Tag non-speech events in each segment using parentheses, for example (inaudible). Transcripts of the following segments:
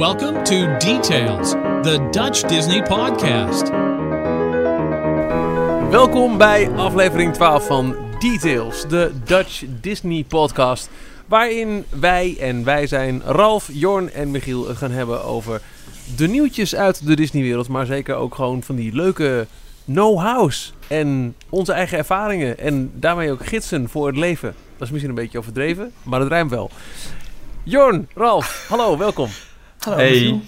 Welcome to Details, the Dutch Disney podcast. Welkom bij aflevering 12 van Details, de Dutch Disney podcast. Waarin wij en wij zijn Ralf, Jorn en Michiel gaan hebben over de nieuwtjes uit de Disneywereld. Maar zeker ook gewoon van die leuke know-hows en onze eigen ervaringen. En daarmee ook gidsen voor het leven. Dat is misschien een beetje overdreven, maar het rijmt wel. Jorn, Ralf, hallo, welkom. Hallo. Hey.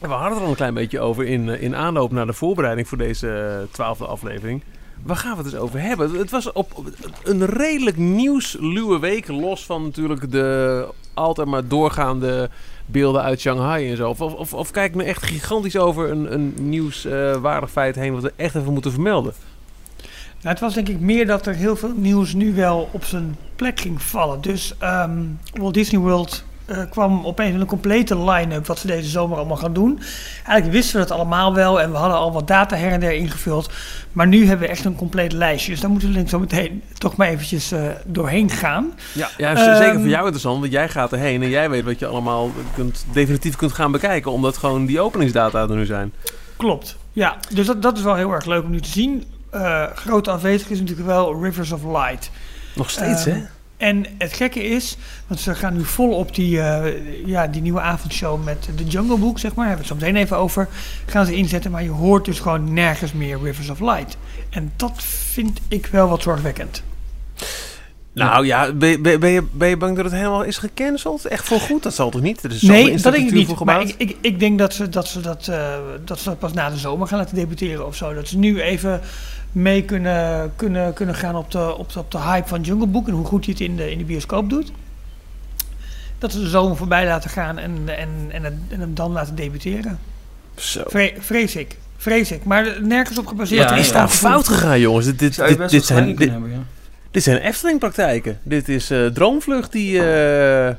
We hadden er al een klein beetje over in, eh, in aanloop naar de voorbereiding voor deze eh, twaalfde aflevering. Waar gaan we het dus over hebben? Het was op op een redelijk nieuwsluwe week, los van natuurlijk de altijd maar doorgaande beelden uit Shanghai en zo. Of, of, of kijk ik me echt gigantisch over een, een nieuwswaardig feit heen wat we echt even moeten vermelden. Nou, het was denk ik meer dat er heel veel nieuws nu wel op zijn plek ging vallen. Dus ehm, Walt Disney World eh, kwam opeens een complete line-up wat ze deze zomer allemaal gaan doen. Eigenlijk wisten we dat allemaal wel en we hadden al wat data her en der ingevuld. Maar nu hebben we echt een compleet lijstje. Dus daar moeten we zo meteen toch maar eventjes eh, doorheen gaan. Ja, ja Ehm, zeker voor jou interessant, want jij gaat erheen en jij weet wat je allemaal kunt, definitief kunt gaan bekijken, omdat gewoon die openingsdata er nu zijn. Klopt. Ja, dus dat, dat is wel heel erg leuk om nu te zien. Eh, grote afwezig is natuurlijk wel Rivers of Light. Nog steeds, Ehm, hè? En het gekke is, want ze gaan nu vol op die, eh, ja, die nieuwe avondshow met de Jungle Book, zeg maar. Daar hebben we het zo meteen even over. Gaan ze inzetten, maar je hoort dus gewoon nergens meer Rivers of Light. En dat vind ik wel wat zorgwekkend. Nou ja, ben, je- ben, ben je, ben je bang dat het helemaal is gecanceld? Echt voor goed? Dat zal toch niet? Er is nee, dat denk ik niet. Maar ik, ik, ik denk dat ze dat, ze dat, eh, dat ze dat pas na de zomer gaan laten debuteren of zo. Dat ze nu even mee kunnen, kunnen, kunnen gaan op de, op, de, op de hype van Jungle Book en hoe goed hij het in de, in de bioscoop doet. Dat ze de zomer voorbij laten gaan en, en, en, het- en hem dan laten debuteren. Zo. Vre- vrees ik. Vrees ik. Maar nergens op gebaseerd. Ja, Wat is ja. daar fout gegaan, jongens? Dit, dit, Zou je dit, best dit wel zijn, dit, hebben, ja. dit zijn Efteling-praktijken. Dit is eh, Droomvlucht die... eh,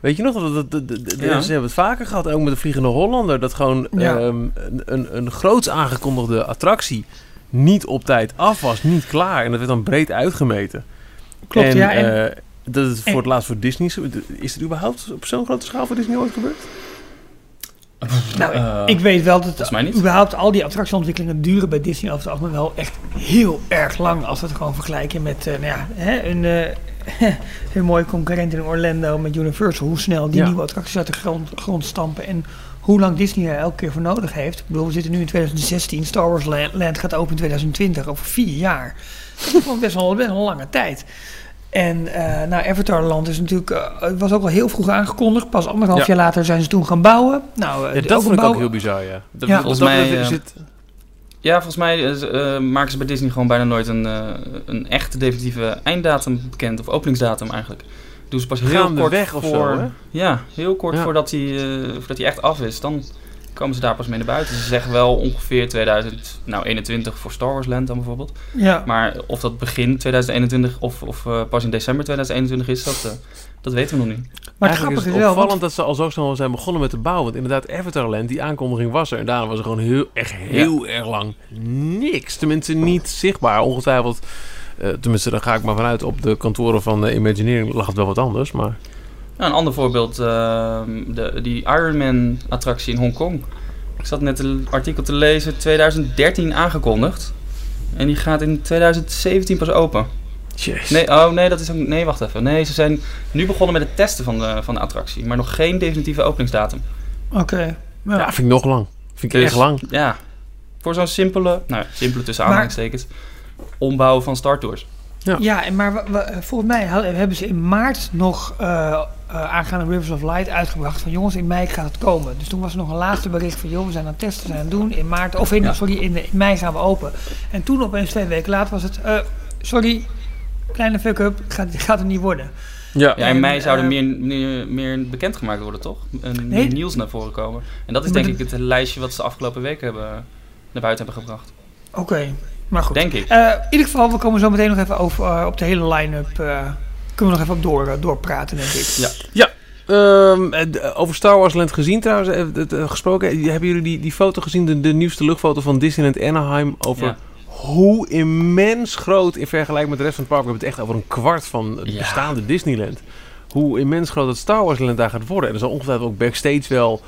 weet je nog? Dat, dat, dat, dat- Ja. Ze hebben het vaker gehad, ook met de Vliegende Hollander. Dat gewoon Ja. ehm, een, een, een groots aangekondigde attractie niet op tijd af was, niet klaar. En dat werd dan breed uitgemeten. Klopt, en, ja. En, eh, dat is voor en- het laatst voor Disney. Is het überhaupt op zo'n grote schaal voor Disney ooit gebeurd? nou, Eh, ik weet wel dat überhaupt al die attractieontwikkelingen duren bij Disney over het algemeen wel echt heel erg lang. Als we het gewoon vergelijken met eh, nou ja, hè, een, eh, (laughs) een mooie concurrent in Orlando met Universal. Hoe snel die Ja. nieuwe attracties uit de grond, grond stampen en hoe lang Disney er elke keer voor nodig heeft. Ik bedoel, we zitten nu in 2016, Star Wars Land, Land gaat open in 2020, over vier jaar. Dat is gewoon best wel, best wel een lange tijd. En eh nou, Avatar Land is natuurlijk, het was ook al heel vroeg aangekondigd. Pas anderhalf Ja. jaar later zijn ze toen gaan bouwen. Nou, eh, Ja, dat vond ik ook heel bizar, ja. Dat, Ja. Volgens mij, zit- Ja, volgens mij maken ze bij Disney gewoon bijna nooit een, eh, een echte definitieve einddatum bekend. Of openingsdatum eigenlijk. Doen ze pas heel kort Gaandeweg of voor... zo, hè? Ja, heel kort Ja. voordat hij eh, voordat hij echt af is. Dan komen ze daar pas mee naar buiten. Ze zeggen wel ongeveer 2021 voor Star Wars Land dan bijvoorbeeld. Ja, Maar of dat begin 2021 of, of eh, pas in december 2021 is, dat, eh, dat weten we nog niet. maar het Eigenlijk grappige is het wel, opvallend want, dat ze al zo snel zijn begonnen met de bouw. Want inderdaad, Avatarland, die aankondiging was er. En daarna was er gewoon heel, echt heel erg lang niks. Tenminste, niet zichtbaar. Ongetwijfeld, tenminste, daar ga ik maar vanuit. Op de kantoren van eh, Imagineering lag het wel wat anders. Maar Nou, een ander voorbeeld, ehm, de, die Ironman attractie in Hongkong. Ik zat net een artikel te lezen, 2013 aangekondigd. En die gaat in 2017 pas open. jeez. Nee, oh nee, dat is ook, nee, wacht even. Nee, ze zijn nu begonnen met het testen van de, van de attractie, maar nog geen definitieve openingsdatum. oké. ja. Ja, vind ik nog lang. Vind ik Dus, echt lang. Ja, voor zo'n simpele, nou ja, simpele tussen aanhalingstekens, ombouw van Star Tours. Ja, en maar we- we- volgens mij hebben ze in maart nog eh eh, aangaande Rivers of Light uitgebracht. Van jongens, in mei gaat het komen. Dus toen was er nog een laatste bericht van joh, we zijn aan het testen, we zijn aan het doen. In maart, of in, Ja. sorry, in, in mei gaan we open. En toen opeens twee weken later was het, eh, sorry, kleine fuck-up, gaat, gaat het niet worden. Ja. Ja, in mei zou er eh, meer, meer, meer bekendgemaakt worden, toch? En Nee. meer nieuws naar voren komen. En dat is denk de- ik het lijstje wat ze de afgelopen weken hebben, naar buiten hebben gebracht. Oké, maar goed. Denk ik. Eh, in ieder geval, we komen zo meteen nog even over eh, op de hele line-up. eh, kunnen we nog even op door, doorpraten, denk ik. Ja. Ehm, eh, d- over Star Wars Land gezien trouwens, het, gesproken. Hebben jullie die, die foto gezien, de, de nieuwste luchtfoto van Disneyland Anaheim? Over Ja. hoe immens groot in vergelijking met de rest van het park. We hebben het echt over een kwart van het Ja. bestaande Disneyland. hoe immens groot het Star Wars Land daar gaat worden. En er zal ongetwijfeld ook backstage wel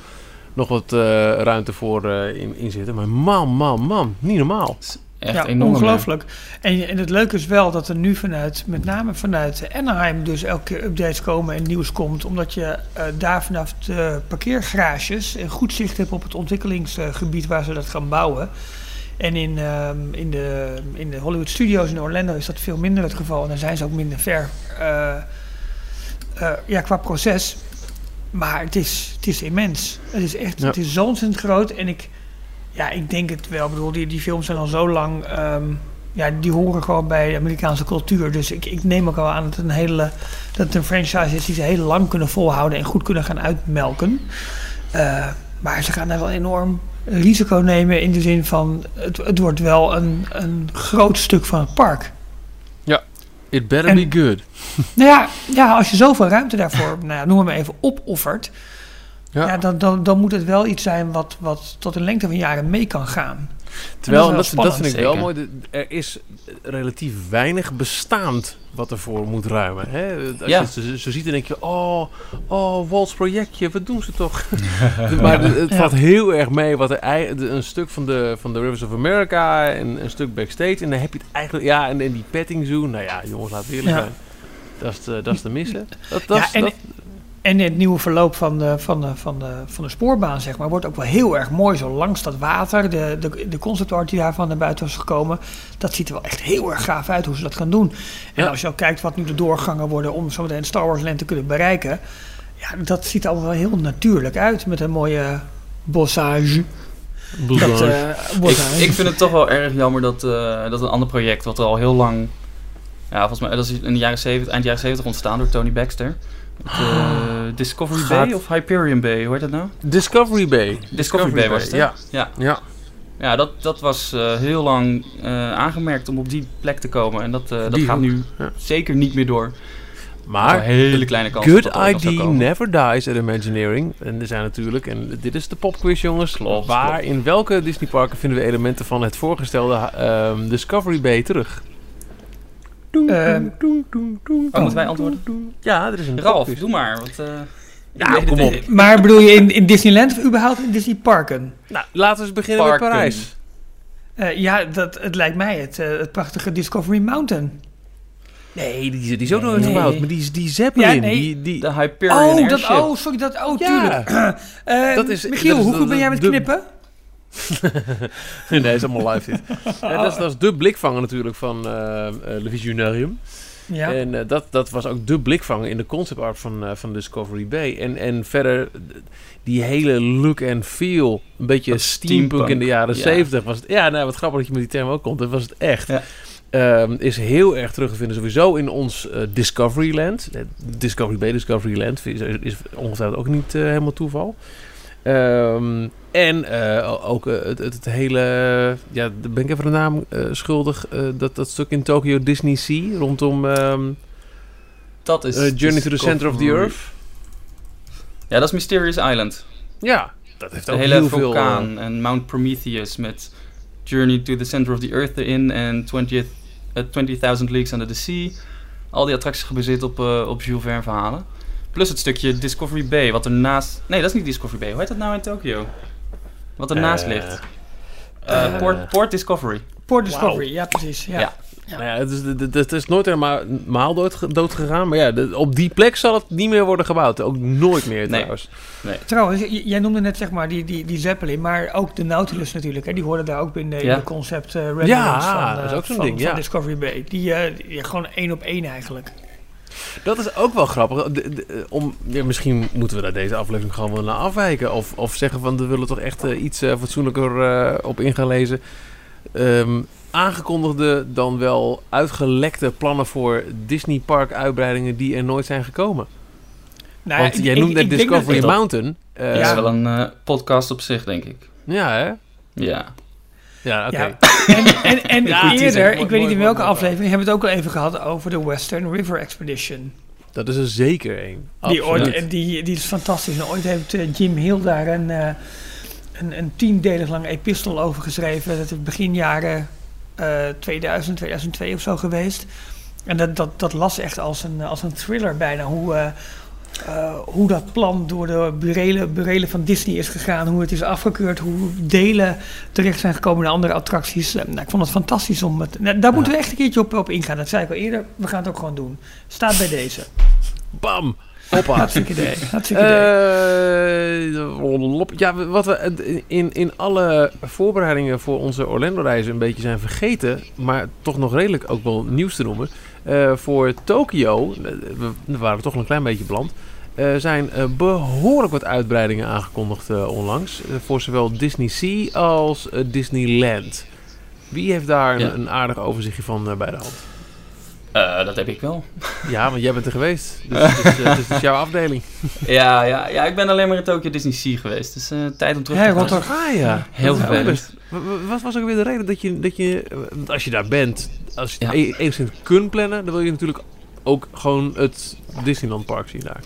nog wat eh, ruimte voor eh, in, in zitten. Maar man, man, man, niet normaal. Echt ja, enorm. ongelooflijk. En, en het leuke is wel dat er nu vanuit, met name vanuit Anaheim, dus elke keer updates komen en nieuws komt. Omdat je eh, daar vanaf de parkeergarages een goed zicht hebt op het ontwikkelingsgebied waar ze dat gaan bouwen. En in, ehm, in, de, in de Hollywood Studios in Orlando is dat veel minder het geval. En daar zijn ze ook minder ver eh, eh, ja, qua proces. Maar het is, het is immens. Het is echt Ja. het is zo ontzettend groot. En ik, ja, ik denk het wel. Ik bedoel, die, die films zijn al zo lang... ehm, ja, die horen gewoon bij de Amerikaanse cultuur. Dus ik, ik neem ook al aan dat het, een hele, dat het een franchise is die ze heel lang kunnen volhouden en goed kunnen gaan uitmelken. Eh, maar ze gaan daar wel enorm risico nemen in de zin van het, het wordt wel een, een groot stuk van het park. It better En- be good. Nou ja, ja als je zoveel ruimte daarvoor, nou ja, noem maar even, opoffert, Ja. ja. dan, dan, dan moet het wel iets zijn wat, wat tot een lengte van jaren mee kan gaan. Terwijl, En dat vind ik wel mooi, er is relatief weinig bestaand wat ervoor moet ruimen. Hè? Als Ja. je het zo, ziet, dan denk je, oh, oh, Walt's projectje, wat doen ze toch? (laughs) (laughs) maar het, het Ja. valt heel erg mee wat er een stuk van de, van de Rivers of America en een stuk backstage. En dan heb je het eigenlijk, ja, en, en die petting zoo, nou ja, jongens, laten we eerlijk Ja. zijn. Dat is, te, dat is te missen. Dat, dat, Ja, en- dat, En het nieuwe verloop van de, van de, van de, van de spoorbaan, zeg maar, wordt ook wel heel erg mooi. Zo langs dat water, de, de, de concept art die daarvan naar buiten was gekomen, dat ziet er wel echt heel erg gaaf uit hoe ze dat gaan doen. En Ja. als je ook kijkt wat nu de doorgangen worden om zo meteen Star Wars Land te kunnen bereiken, ja, dat ziet er allemaal wel heel natuurlijk uit met een mooie bossage. Dat, Bossage. eh, ik vind het toch wel erg jammer dat, eh, dat een ander project, wat er al heel lang, ja, volgens mij, dat is in de jaren 70, eind jaren 70 ontstaan door Tony Baxter. Eh, Discovery Gaat- Bay of Hyperion Bay, hoe heet dat nou? Discovery Bay. Discovery Bay was het, hè? Ja. Ja. ja. Ja, dat, dat was eh, heel lang eh, aangemerkt om op die plek te komen. En dat, dat gaat nu ja. zeker niet meer door. Maar een hele kleine kans Good dat dat ooit nog zou ID komen. never dies at Imagineering. En er zijn natuurlijk, en dit is de popquiz jongens. Klopt, waar klopt. in welke Disney parken vinden we elementen van het voorgestelde ehm, Discovery Bay terug? Moeten wij antwoorden? Ja, er is een Ralf, doe maar. Want, eh, Ja, kom op. Maar bedoel je in, in Disneyland of überhaupt in Disney Parken? Nou, laten we eens beginnen Parken. met Parijs. Eh, ja, dat, het lijkt mij het, eh, het prachtige Discovery Mountain. Nee, die, die is ook nog nooit Nee. gebouwd. Maar die, is- die Zeppelin, Ja, nee. die, die, De Hyperion Oh, dat, oh, sorry, dat, oh, Ja. tuurlijk. (clears throat) Eh, Dat is- Michiel, dat is hoe goed ben jij met de- knippen? (laughs) nee, is allemaal live dit. (laughs) Ja, dat, is, dat is de blikvanger natuurlijk van eh, Le Visionarium. Ja. En eh, dat, dat was ook de blikvanger in de concept art van, van Discovery Bay. En, en verder, die hele look en feel, een beetje Dat steampunk, steampunk, in de jaren ja. 70 was het. Ja, nou, wat grappig dat je met die term ook komt. Dat was het echt. Ja. Ehm, is heel erg terug te vinden sowieso in ons Discoveryland. Eh, Discovery Bay, Discoveryland is, is ongetwijfeld ook niet helemaal toeval. Ehm, en eh, ook eh, het, het, hele, ja, ben ik even de naam eh, schuldig, dat, dat stuk in Tokyo Disney Sea rondom ehm, Dat is Journey to the Center of the. Earth. Ja, dat is Mysterious Island. Ja, dat heeft De ook hele heel veel... vulkaan en Mount Prometheus met Journey to the Center of the Earth erin en 20th, eh, 20.000 Leagues Under the Sea. Al die attracties gebaseerd op, op Jules Verne verhalen. Plus het stukje Discovery Bay, wat ernaast... Nee, dat is niet Discovery Bay. Hoe heet dat nou in Tokyo? Wat ernaast Eh, ligt. Eh, eh, Port, Port Discovery. Port Discovery, ja precies. Ja. Ja. Ja. Nou ja, het is, het- is nooit helemaal dood, dood gegaan. Maar ja, de- op die plek zal het niet meer worden gebouwd. Ook nooit meer Nee. trouwens. Trouwens, jij noemde net zeg maar die, die, die Zeppelin, maar ook de Nautilus natuurlijk. Hè, die hoorden daar ook binnen in Ja. de concept eh rendering Ja, van, dat is ook zo'n van, ding, van ja. Discovery Bay. Die, eh, die gewoon één op één eigenlijk. Dat is ook wel grappig. De- de- eh, om, ja, misschien moeten we daar deze aflevering gewoon wel naar afwijken. Of, of zeggen van we willen toch echt eh, iets eh, fatsoenlijker op in gaan lezen. Ehm, aangekondigde dan wel uitgelekte plannen voor Disney Park uitbreidingen die er nooit zijn gekomen. Nou, Want ik- jij noemde ik denk Discovery dat- Mountain. Eh, Dat is wel een podcast op zich, denk ik. Ja, hè? Ja. Ja, oké. Ja. (laughs) En, en, en Ja, eerder, ik Mooi, weet niet in welke mooi. aflevering, hebben we het ook al even gehad over de Western River Expedition. Dat is er zeker één. Die, ooit, die, die is fantastisch. En ooit heeft eh, Jim Hill daar een, eh, een, een tiendelig lang epistel over geschreven. Dat is begin jaren eh 2000, 2002 of zo geweest. En dat, dat, dat las echt als een, als een thriller bijna. Hoe, eh, hoe dat plan door de burelen, burelen van Disney is gegaan, hoe het is afgekeurd, hoe delen terecht zijn gekomen in andere attracties. Eh, nou, ik vond het fantastisch om het. nou, daar moeten we echt een keertje op, op ingaan. Dat zei ik al eerder. We gaan het ook gewoon doen. Staat bij deze. Bam! Hoppa. Hartstikke idee. Hartstikke idee. Eh, ja, wat we in, in alle voorbereidingen voor onze Orlando-reizen een beetje zijn vergeten, maar toch nog redelijk ook wel nieuws te noemen. Eh, voor Tokio, eh, we, we waren toch een klein beetje beland, eh, zijn eh, behoorlijk wat uitbreidingen aangekondigd eh, onlangs. voor zowel Disney Sea als Disneyland. Wie heeft daar Ja. een, een aardig overzichtje van eh, bij de hand? Eh, dat heb ik wel. (laughs) Ja, want jij bent er geweest. Dus, dus, (laughs) het is jouw afdeling. ja, ja, ja, ik ben alleen maar in Tokyo Disney Sea geweest. Dus eh, tijd om terug Hey, te gaan. Ah ja. Heel is ook vervelend. Wat was ook weer de reden dat je, dat je eh, want als je daar bent, als je Ja. e- enigszins kunt plannen, dan wil je natuurlijk ook gewoon het Disneyland Park zien daar.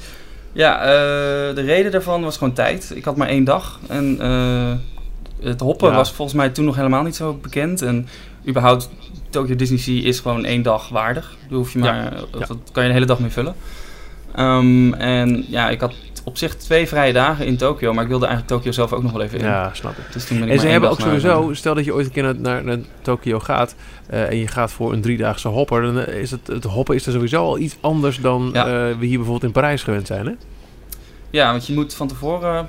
Ja, eh, de reden daarvan was gewoon tijd. Ik had maar één dag. En eh, het hoppen Ja. was volgens mij toen nog helemaal niet zo bekend. En überhaupt, Tokyo Disney Sea is gewoon één dag waardig. Daar hoef je maar, Ja. dat kan je een hele dag mee vullen. Ehm, en ja, ik had op zich twee vrije dagen in Tokyo. Maar ik wilde eigenlijk Tokyo zelf ook nog wel even in. Ja, snap ik. Dus toen ben ik En ze hebben ook naar- sowieso, stel dat je ooit een keer naar, naar, naar Tokio gaat eh, en je gaat voor een driedaagse hopper, dan eh, is het, het hoppen is er sowieso al iets anders dan Ja. eh, we hier bijvoorbeeld in Parijs gewend zijn. Hè? Ja, want je moet van tevoren.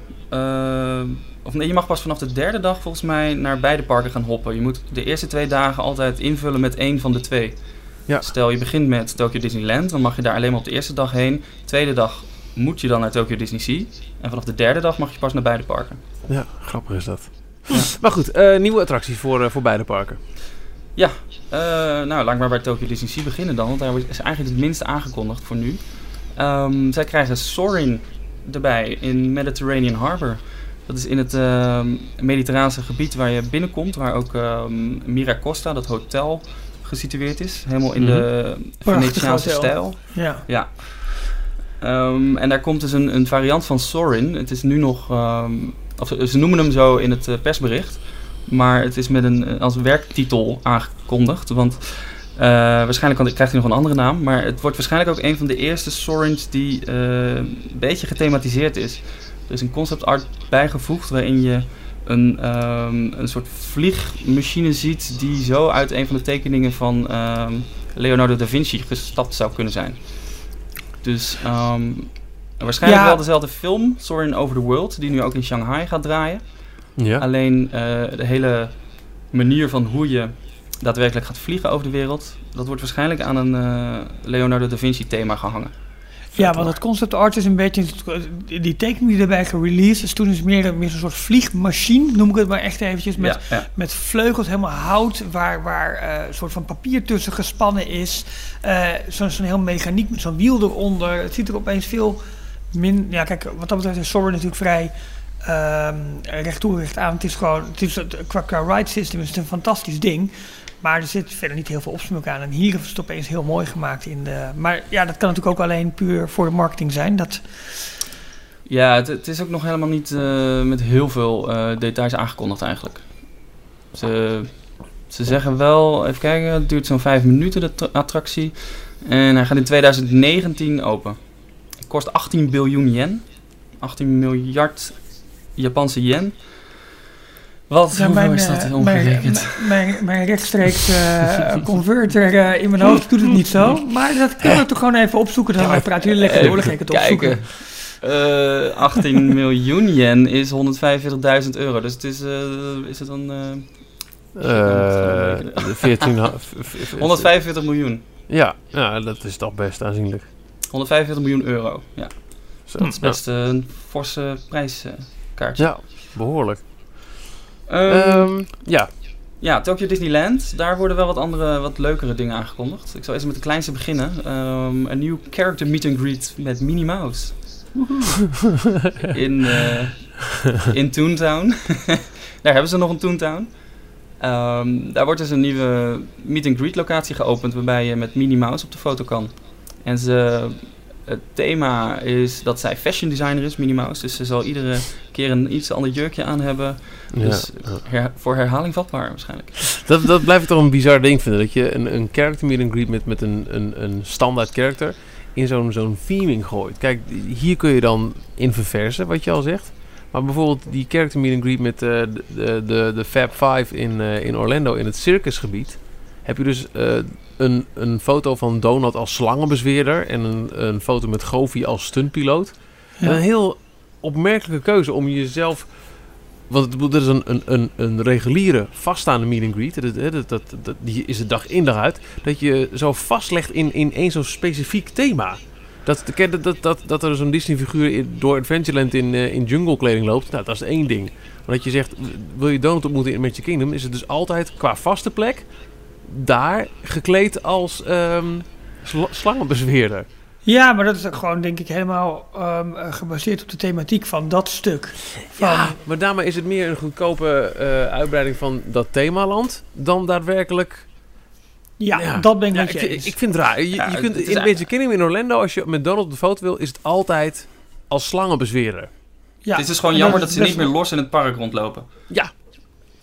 of nee, je mag pas vanaf de derde dag volgens mij naar beide parken gaan hoppen. Je moet de eerste twee dagen altijd invullen met één van de twee. Ja. Stel je begint met Tokyo Disneyland, dan mag je daar alleen maar op de eerste dag heen. De tweede dag moet je dan naar Tokyo Disney Sea. En vanaf de derde dag mag je pas naar beide parken. Ja, grappig is dat. (laughs) Maar goed, eh, nieuwe attracties voor, eh, voor beide parken. Eh, nou, laat ik maar bij Tokyo Disney Sea beginnen dan, want daar is eigenlijk het minste aangekondigd voor nu. Ehm, zij krijgen Soaring erbij in Mediterranean Harbor. Dat is in het ehm mediterraanse gebied waar je binnenkomt, waar ook ehm Miracosta, dat hotel, gesitueerd is. Helemaal in de Venetiaanse hotel. stijl. Ja. Ja. Ehm, en daar komt dus een, een variant van Sorin. Het is nu nog, ehm, ze- noemen hem zo in het eh, persbericht, maar het is met een eh, als werktitel aangekondigd. Want eh, waarschijnlijk krijgt hij nog een andere naam, maar het wordt waarschijnlijk ook een van de eerste Sorins die een beetje gethematiseerd is. Er is een concept art bijgevoegd waarin je een, ehm, een soort vliegmachine ziet die zo uit een van de tekeningen van Leonardo da Vinci gestapt zou kunnen zijn. Dus ehm, waarschijnlijk Ja. wel dezelfde film, Soaring Over the World, die nu ook in Shanghai gaat draaien. Ja. Alleen eh, de hele manier van hoe je daadwerkelijk gaat vliegen over de wereld, dat wordt waarschijnlijk aan een eh, Leonardo da Vinci thema gehangen. Ja, want het concept art is een beetje... Die tekening die erbij gereleased is, toen is meer, meer zo'n soort vliegmachine, noem ik het maar echt eventjes, met, ja, ja. met vleugels, helemaal hout, waar, waar eh, een soort van papier tussen gespannen is. Eh, zo'n zo'n heel mechaniek met zo'n wiel eronder. Het ziet er opeens veel min... Ja, kijk, wat dat betreft is Soarin natuurlijk vrij ehm recht toe, recht aan. Het is gewoon, het is, qua, qua ride system is het een fantastisch ding. Maar er zit verder niet heel veel opsmuk aan. En hier is het opeens heel mooi gemaakt. In de, maar ja, dat kan natuurlijk ook alleen puur voor de marketing zijn. Dat, Ja, het, is ook nog helemaal niet eh, met heel veel eh, details aangekondigd eigenlijk. Ze, ze zeggen wel, even kijken, het duurt zo'n vijf minuten de tra- attractie. En hij gaat in 2019 open. Het kost 18 biljoen yen. 18 miljard Japanse yen. Wat, Ja, hoeveel mijn, is dat eh, omgerekend? Mijn, mijn, mijn rechtstreeks eh, (laughs) converter eh, in mijn hoofd doet het niet zo. Maar dat kunnen we toch gewoon even opzoeken. Dan praten jullie lekker door, dan ga ik het opzoeken. Eh, 18 (laughs) miljoen yen is 145.000 euro. Dus het is, eh, is het dan eh, Eh, 14, ha- (laughs) v- v- v- 145 miljoen. Ja, ja, dat is toch best aanzienlijk. 145 miljoen euro. Ja, Zo, dat is best een forse prijskaartje. Ja, behoorlijk. Ehm, Ehm, ja, ja, Tokyo Disneyland. Daar worden wel wat andere, wat leukere dingen aangekondigd. Ik zal eerst met de kleinste beginnen. Ehm, een nieuw character meet and greet met Minnie Mouse. in, eh, in Toontown. (laughs) daar hebben ze nog een Toontown. Daar wordt dus een nieuwe meet and greet locatie geopend waarbij je met Minnie Mouse op de foto kan. En ze, het thema is dat zij fashion designer is, Minnie Mouse. Dus ze zal iedere keer een iets ander jurkje aan hebben. Dus ja, her- voor herhaling vatbaar waarschijnlijk. Dat, dat blijf ik toch een bizar ding vinden. Dat je een, een character meet and greet met, met een, een, een standaard character in zo'n zo'n theming gooit. Kijk, hier kun je dan in verversen, wat je al zegt. Maar bijvoorbeeld die character meet and greet met eh, de, de, de, de Fab Five in, eh, in Orlando in het circusgebied. Heb je dus eh, een, een foto van Donald als slangenbezweerder en een, een foto met Goofy als stuntpiloot. Ja. Een heel opmerkelijke keuze om jezelf... Want het- dat is een, een, een, een reguliere, vaststaande meet and greet. Dat, dat, dat, dat- die is de dag in dag uit. Dat je zo vastlegt in, in één zo'n specifiek thema. Dat, dat, dat, dat, dat er zo'n Disney-figuur door Adventureland in, eh, in jungle-kleding loopt, nou, dat is één ding. Maar dat je zegt, wil je Donald ontmoeten in Magic Kingdom, is het dus altijd qua vaste plek daar gekleed als ehm sla- slangenbezweerder. Ja, maar dat is ook gewoon, denk ik, helemaal ehm, eh, gebaseerd op de thematiek van dat stuk. Van, Ja, maar daarmee is het meer een goedkope eh, uitbreiding van dat themaland dan daadwerkelijk... ja, Ja. dat ben ik Ja, met ik, je eens. ik vind het raar. Je, Ja, je het kunt in eigenlijk- Magic Kingdom in Orlando, als je met Donald op de foto wil, is het altijd als slangenbezweerder. ja. Het is dus gewoon jammer is dat ze niet meer los in het park rondlopen. Ja,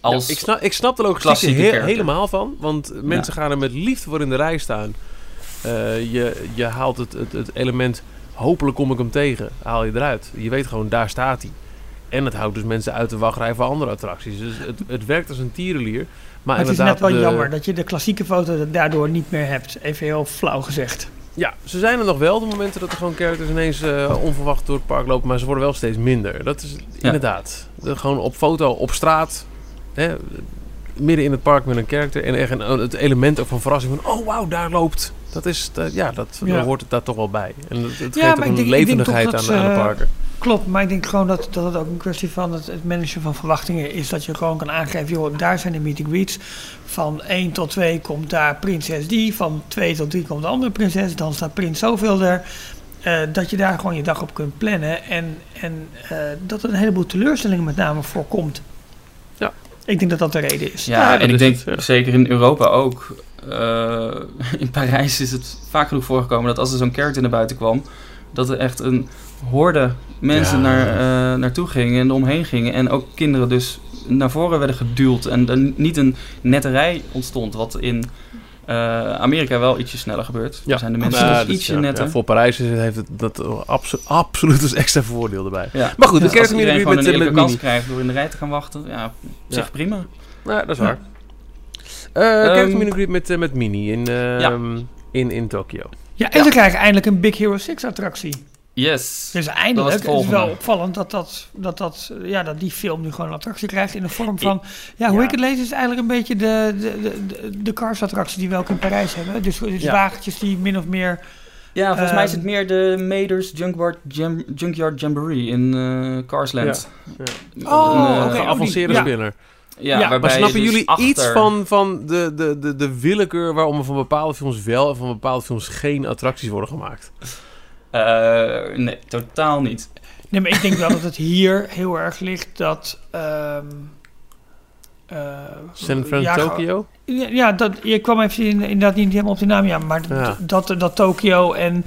Als, Ja, ik, snap, ik snap er ook he- helemaal van. Want mensen gaan er met liefde voor in de rij staan. Eh, je, je haalt het, het, het element, hopelijk kom ik hem tegen, haal je eruit. Je weet gewoon, daar staat hij. En het houdt dus mensen uit de wachtrij voor andere attracties. Dus het, het werkt als een tierenlier. Maar, Maar het is net wel de- jammer dat je de klassieke foto daardoor niet meer hebt. Even heel flauw gezegd. Ja, ze zijn er nog wel, de momenten dat er gewoon characters ineens eh, onverwacht door het park lopen. Maar ze worden wel steeds minder. Dat is inderdaad. De- gewoon op foto, op straat. Hè, midden in het park met een character. En echt een, het element ook van verrassing van... Oh, wauw, daar loopt. Dat is... dat- ja, dat, Ja. dan hoort het daar toch wel bij. En het, het geeft ook een denk- levendigheid aan, aan de parken. Klopt, maar ik denk gewoon dat, dat het ook een kwestie van het, het managen van verwachtingen is. Dat je gewoon kan aangeven, joh, daar zijn de meet and greets. Van 1 tot 2 komt daar prinses die. Van 2 tot 3 komt de andere prinses. Dan staat prins zoveel er. Eh, dat je daar gewoon je dag op kunt plannen. En, en eh, dat er een heleboel teleurstellingen met name voorkomt. Ik denk dat dat de reden is. Ja, en ik denk het, zeker in Europa ook. eh, (laughs) in Parijs is het vaak genoeg voorgekomen dat als er zo'n character naar buiten kwam, dat er echt een horde mensen Ja. naar, eh, naartoe gingen en omheen gingen. En ook kinderen dus naar voren werden geduwd en er niet een netterij ontstond, wat in eh, Amerika wel ietsje sneller gebeurt. Ja. Zijn de mensen Nou, dus ietsje ja, netter. ja, voor Parijs is het- heeft het dat abso- absoluut als extra voordeel erbij. Ja. Maar goed, de iedereen meet gewoon met, een met, met kans Mini. krijgt door in de rij te gaan wachten, ja, op zich Ja. prima. Ja, dat is Ja. waar. Eh character Ehm, met, eh, met Mini in, ehm, in, in Tokio. Ja, en ze krijgen eindelijk een Big Hero 6 attractie. Yes. Dus Dat eindelijk, was het het is wel opvallend dat, dat, dat, dat, ja, dat die film nu gewoon een attractie krijgt in de vorm van... Ja, hoe Ja. ik het lees is eigenlijk een beetje de, de, de, de, Cars-attractie die we ook in Parijs hebben. Dus, dus Ja. wagentjes die min of meer... Ja, volgens mij is Ehm, het meer de Maders Junkyard, Jam, Junkyard Jamboree in eh Carsland. Ja. Oh, Een, oh, die- Geavanceerde ja. spinner. Ja, Ja, waarbij Maar snappen dus jullie achter- iets van, van de, de, de, de willekeur waarom er van bepaalde films wel en van bepaalde films geen attracties worden gemaakt? Eh, nee, totaal niet. Nee, maar ik denk wel dat het hier heel erg ligt dat... ehm eh, San ja, Francisco, Tokyo? Ja, ja, dat, je kwam even in- inderdaad niet helemaal op de naam, ja, maar Ja. Dat, dat Tokio en,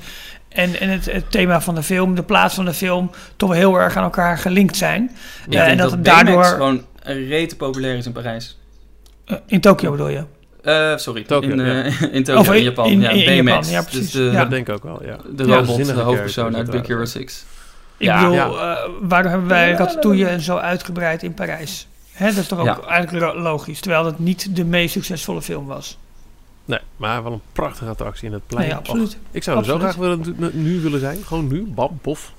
en, en het, het thema van de film, de plaats van de film, toch heel erg aan elkaar gelinkt zijn. Ik Ja, denk en dat dat, het daardoor- gewoon rete populair is in Parijs. Eh, in Tokio bedoel je? Eh, sorry, Tokyo, in, ja. eh, (laughs) in Tokio, Of in, Japan. in- ja, in BMX. Japan, ja, precies. Dus de, Ja. Dat denk ik ook wel, ja. de Ja, robot, de hoofdpersoon uit Big Hero 6. Ik Ja. bedoel, Ja. eh, waarom hebben wij Ratatouille en zo uitgebreid in Parijs? Hè, dat is toch ook eigenlijk logisch, terwijl het niet de meest succesvolle film was. Nee, maar wel een prachtige attractie in het plein. Nee, absoluut. Och, ik zou er zo graag willen, nu willen zijn. Gewoon nu, bam, pof.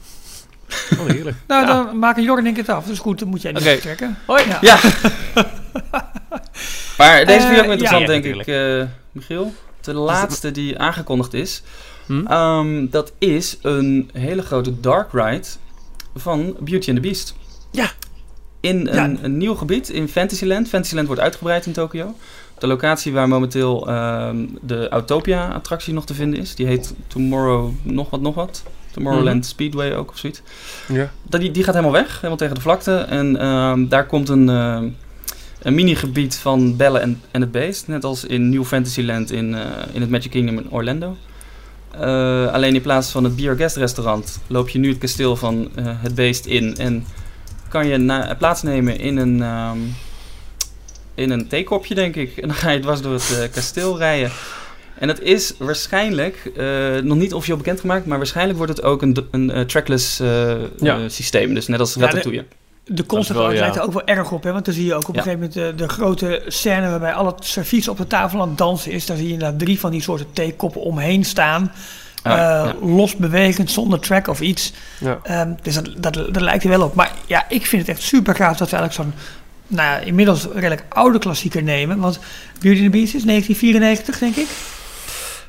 Gewoon heerlijk. Nou, Ja. dan maken Jorn en ik het af. Dus goed, dan moet jij niet Oké. vertrekken. Hoi. Ja. (laughs) Maar deze Eh, vind ik ook interessant, ja, denk natuurlijk. ik, eh, Michiel. De laatste die aangekondigd is. Hm? Ehm, dat is een hele grote dark ride van Beauty and the Beast. Ja. In Ja. een, nieuw gebied in Fantasyland. Fantasyland wordt uitgebreid in Tokio. De locatie waar momenteel ehm, de Autopia-attractie nog te vinden is. Die heet Tomorrow nog wat nog wat. Tomorrowland Mhm. Speedway ook of zoiets. Ja. Dat- Die, die gaat helemaal weg, helemaal tegen de vlakte. En ehm, daar komt een, ehm, een mini-gebied van Belle en, en het Beest. Net als in New Fantasyland in, eh, in het Magic Kingdom in Orlando. Eh, alleen in plaats van het Beer Guest restaurant loop je nu het kasteel van eh, het Beest in. En kan je na, plaatsnemen in een, ehm, in een theekopje, denk ik. En dan ga je dwars door het kasteel rijden. En het is waarschijnlijk, eh, nog niet officieel bekendgemaakt, maar waarschijnlijk wordt het ook een, een trackless eh, Ja. systeem. Dus net als Ja, de- Ratatouille. De concept wel, art ja. lijkt er ook wel erg op, hè? want dan zie je ook op Ja. een gegeven moment de, de grote scène waarbij al het servies op de tafel aan het dansen is. Daar zie je inderdaad drie van die soorten theekoppen omheen staan. Ah, Eh, ja. Los bewegend, zonder track of iets. Ja. Ehm, dus dat, dat, dat lijkt er wel op. Maar ja, ik vind het echt super gaaf dat we eigenlijk zo'n, nou ja, inmiddels redelijk oude klassieker nemen. Want Beauty and the Beast is 1994, denk ik.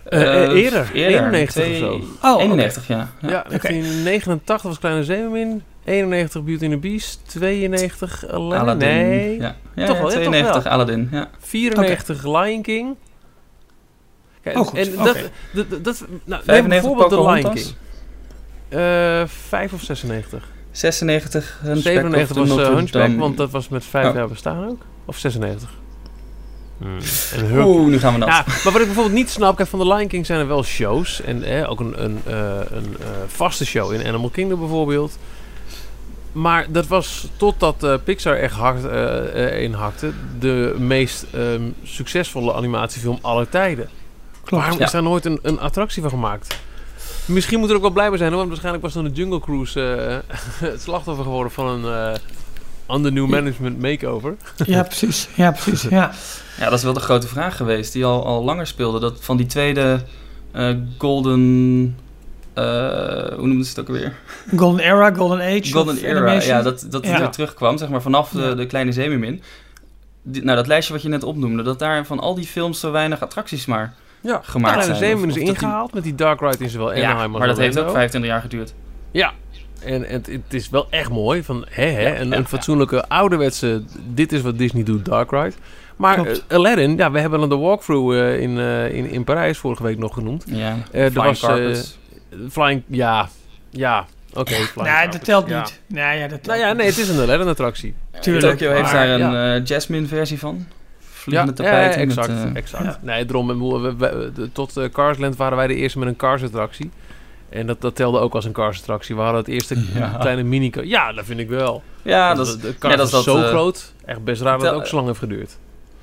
Eh, eh, Eh, eerder, 91 of zo. Oh, oké. 91, ja. Ja, ja. 1989 was Kleine Zeemermin. 91 Beauty and the Beast. 92 Aladdin. Aladdin. Nee. Ja, ja, Toch wel, ja, toch 92 wel. Aladdin. Ja. 94 Lion King. Kijk, Oh, goed. En Oké. dat, dat, nou, neem 95 bijvoorbeeld de Lion Pocahontas. King. Eh 5 of 96? 96 Hunchback 97 of the was Notre Hunchback, want dat was met 5 Oh. jaar bestaan ook. Of 96? Hmm. En. Oeh, nu gaan we nat. Ja, maar wat ik bijvoorbeeld niet snap, kijk, van de Lion King zijn er wel shows. En eh, ook een, een, eh, een vaste show in Animal Kingdom bijvoorbeeld. Maar dat was totdat eh, Pixar echt hard eh, eh, inhakte, de meest ehm, succesvolle animatiefilm aller tijden. Klopt. Waarom Ja. is daar nooit een, een attractie van gemaakt? Misschien moet er ook wel blij mee zijn, hoor, want waarschijnlijk was dan de Jungle Cruise eh, (laughs) het slachtoffer geworden van een eh under new management makeover. Ja, precies. Ja, precies. Ja. Ja, dat is wel de grote vraag geweest die al, al langer speelde. Dat van die tweede eh, Golden... eh, hoe noemden ze het ook alweer? Golden Era, Golden Age. Golden of Era, animation. ja, dat, dat Ja. weer terugkwam, zeg maar, vanaf de, Ja. de Kleine Zeemermin. Die- nou, dat lijstje wat je net opnoemde, dat daar van al die films zo weinig attracties maar Ja, gemaakt Kleine zijn. Zeemermin Of- is of dat die- ingehaald met die Dark Ride in zowel Ja, Anaheim als maar dat heeft ook Orlando. 25 jaar geduurd. Ja, en het, het is wel echt mooi. Van, hè, hè, Ja, een, ja, een fatsoenlijke ouderwetse, dit is wat Disney doet, Dark Ride. Maar eh, Aladdin, ja, we hebben de walkthrough eh, in, in, in Parijs vorige week nog genoemd. Ja, Eh, er Flying was, Carpets. Flying, ja, ja, oké. flying Nee, dat telt ja. niet. Nee, ja, dat telt Nou ja, nee, het is een Aladdin-attractie. Tuurlijk. Tokyo heeft Maar, daar een ja. eh, Jasmine-versie van. Ja, Vliegende ja, tapijten. exact. met, eh, exact. Ja. Nee, daarom, we- we- de- tot eh, Carsland waren wij de eerste met een Cars-attractie. En dat, dat telde ook als een Cars-attractie. We hadden het eerste (laughs) Ja. kleine mini Ja, dat vind ik wel. ja, dat is, de, Cars dat, zo eh, groot. Echt best raar dat het ook zo lang heeft geduurd.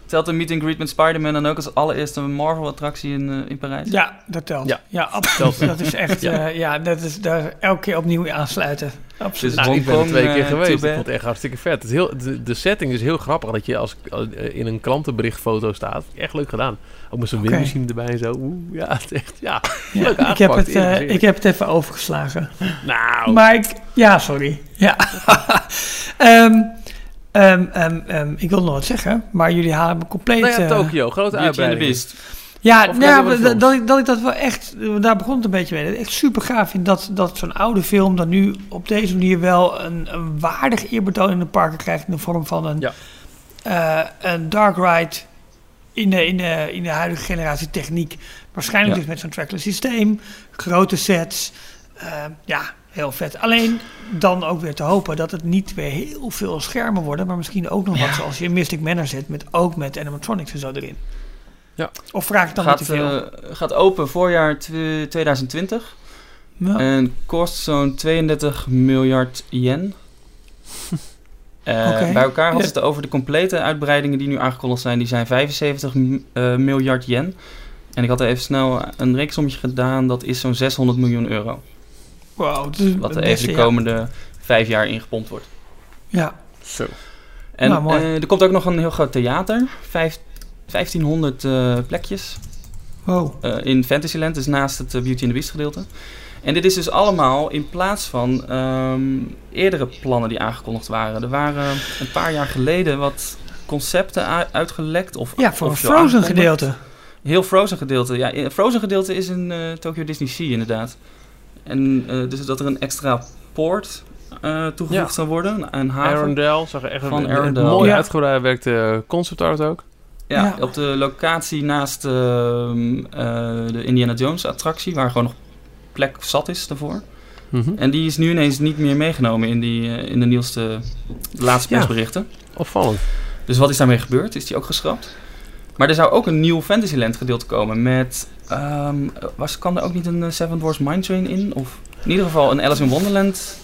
Telt een meet and greet met Spider-Man dan ook als allereerste Marvel-attractie in, eh, in Parijs? Ja, dat telt. Ja. Ja, absoluut. Dat is echt, Ja. ja, ja dat is daar elke keer opnieuw aansluiten. Absoluut. Dus- Nou, ik ben er twee keer eh, geweest. too Ik vond het echt hartstikke vet. Het is heel, de, de setting is heel grappig dat je als eh, in een klantenberichtfoto staat. Echt leuk gedaan. Ook met zo'n Oké. windmachine erbij en zo. Oeh, ja, het is echt, ja. Ja, leuk ik, heb het, eh, ik heb het even overgeslagen. Nou, Maar ik, ja, sorry. Ja. (laughs) Ehm, ehm, ehm, ehm, ik wil nog wat zeggen, maar jullie halen me compleet... nou ja, eh, Tokio, grote uitbreiding. Beast. Ja, nou, ja, de dat, ik, dat ik dat wel echt, daar begon het een beetje mee. Dat ik echt super gaaf vind dat, dat zo'n oude film dan nu op deze manier wel een, een waardig eerbetoon in de parken krijgt in de vorm van een, Ja. eh, een dark ride in de, in, de, in de huidige generatie techniek. Waarschijnlijk Ja. dus met zo'n trackless systeem, grote sets. ja, heel vet. Alleen dan ook weer te hopen dat het niet weer heel veel schermen worden, maar misschien ook nog wat zoals je in Mystic Manor zit, met, ook met animatronics en zo erin. Ja. Of vraag ik dan niet Gaat, te veel? eh, gaat open voorjaar tw- 2020. Ja. En kost zo'n 32 miljard yen. (laughs) Oké. Bij elkaar hadden ze (laughs) het over de complete uitbreidingen die nu aangekondigd zijn. Die zijn 75 m- eh, miljard yen. En ik had er even snel een rekensommetje gedaan. Dat is zo'n 600 miljoen euro. Wow, Wat er even de ja. komende vijf jaar ingepompt wordt. Ja, Zo. En Nou, mooi. eh, er komt ook nog een heel groot theater. Vijf, 1500 eh, plekjes. wow. eh, in Fantasyland, dus naast het Beauty and the Beast gedeelte. En dit is dus allemaal in plaats van ehm, eerdere plannen die aangekondigd waren. Er waren een paar jaar geleden wat concepten uitgelekt. Of Ja, voor een Frozen gedeelte. Heel Frozen gedeelte. Ja, Frozen gedeelte is in eh, Tokyo Disney Sea inderdaad. En eh, dus dat er een extra poort eh, toegevoegd Ja. zou worden. Een haven. Arendelle zag er echt Van een, mooi Ja. uitgebreid werkte concept art ook. Ja, Ja. op de locatie naast ehm, eh, de Indiana Jones attractie, waar gewoon nog plek zat is daarvoor. Mhm. En die is nu ineens niet meer meegenomen in, die, eh, in de nieuwste, de laatste Ja. persberichten. Opvallend. Dus wat is daarmee gebeurd? Is die ook geschrapt? Maar er zou ook een nieuw Fantasyland gedeelte komen met... ehm was, kan er ook niet een eh, Seven Dwarfs Mine Train in? Of in ieder geval een Alice in Wonderland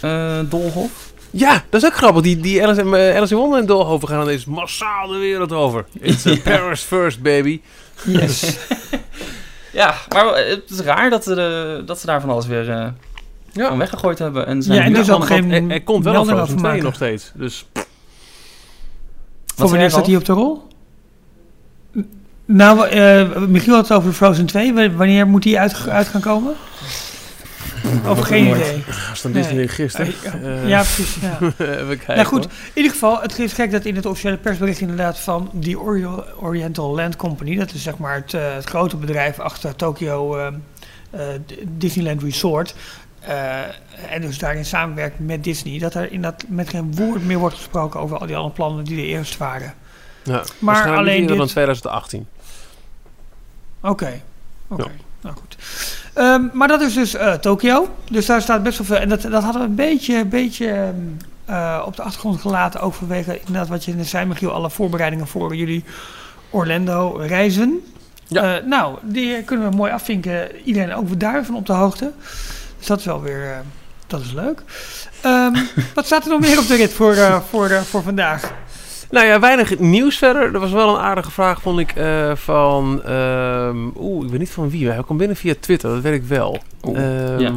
eh, dolhof? Ja, dat is ook grappig. Die, die Alice, in- eh, Alice in Wonderland doolhoven gaan ineens massaal de wereld over. It's a (laughs) Paris first, baby. Yes. (laughs) Ja, maar het is raar dat, ze, dat ze daar van alles weer eh Ja. van weggegooid hebben. En zijn Ja, en dus geen- Er, er komt wel een Frozen over 2 maken. nog steeds. Dus Voor wanneer staat hij op de rol? Nou, eh Michiel had het over Frozen 2. W- Wanneer moet die uit, uit gaan komen? (laughs) Of geen idee. als dan Nee. Disney gisteren. Eh, ja, precies. Ja. (laughs) Even kijken. nou goed, hoor. in ieder geval, het is gek dat in het officiële persbericht inderdaad van die Ori- Oriental Land Company, dat is zeg maar het, eh, het grote bedrijf achter Tokyo Disneyland Resort, en dus daarin samenwerkt met Disney, dat er inderdaad met geen woord meer wordt gesproken over al die andere plannen die er eerst waren. Ja, maar alleen eerder dan dit- 2018. Oké, oké. Nou goed. Ehm, maar dat is dus eh Tokio. Dus daar staat best wel veel. En dat, dat hadden we een beetje, beetje ehm, eh, op de achtergrond gelaten. Ook vanwege inderdaad wat je net zei, Michiel. Alle voorbereidingen voor jullie Orlando reizen. Ja. Eh, nou, die kunnen we mooi afvinken. Iedereen ook daarvan op de hoogte. Dus dat is wel weer... dat is leuk. Ehm, (laughs) wat staat er nog meer op de rit voor, voor, voor vandaag? Nou ja, weinig nieuws verder. Er was wel een aardige vraag, vond ik, eh, van... ehm, Oeh, ik weet niet van wie. Hij komt binnen via Twitter, dat weet ik wel. Oeh, Ehm, ja.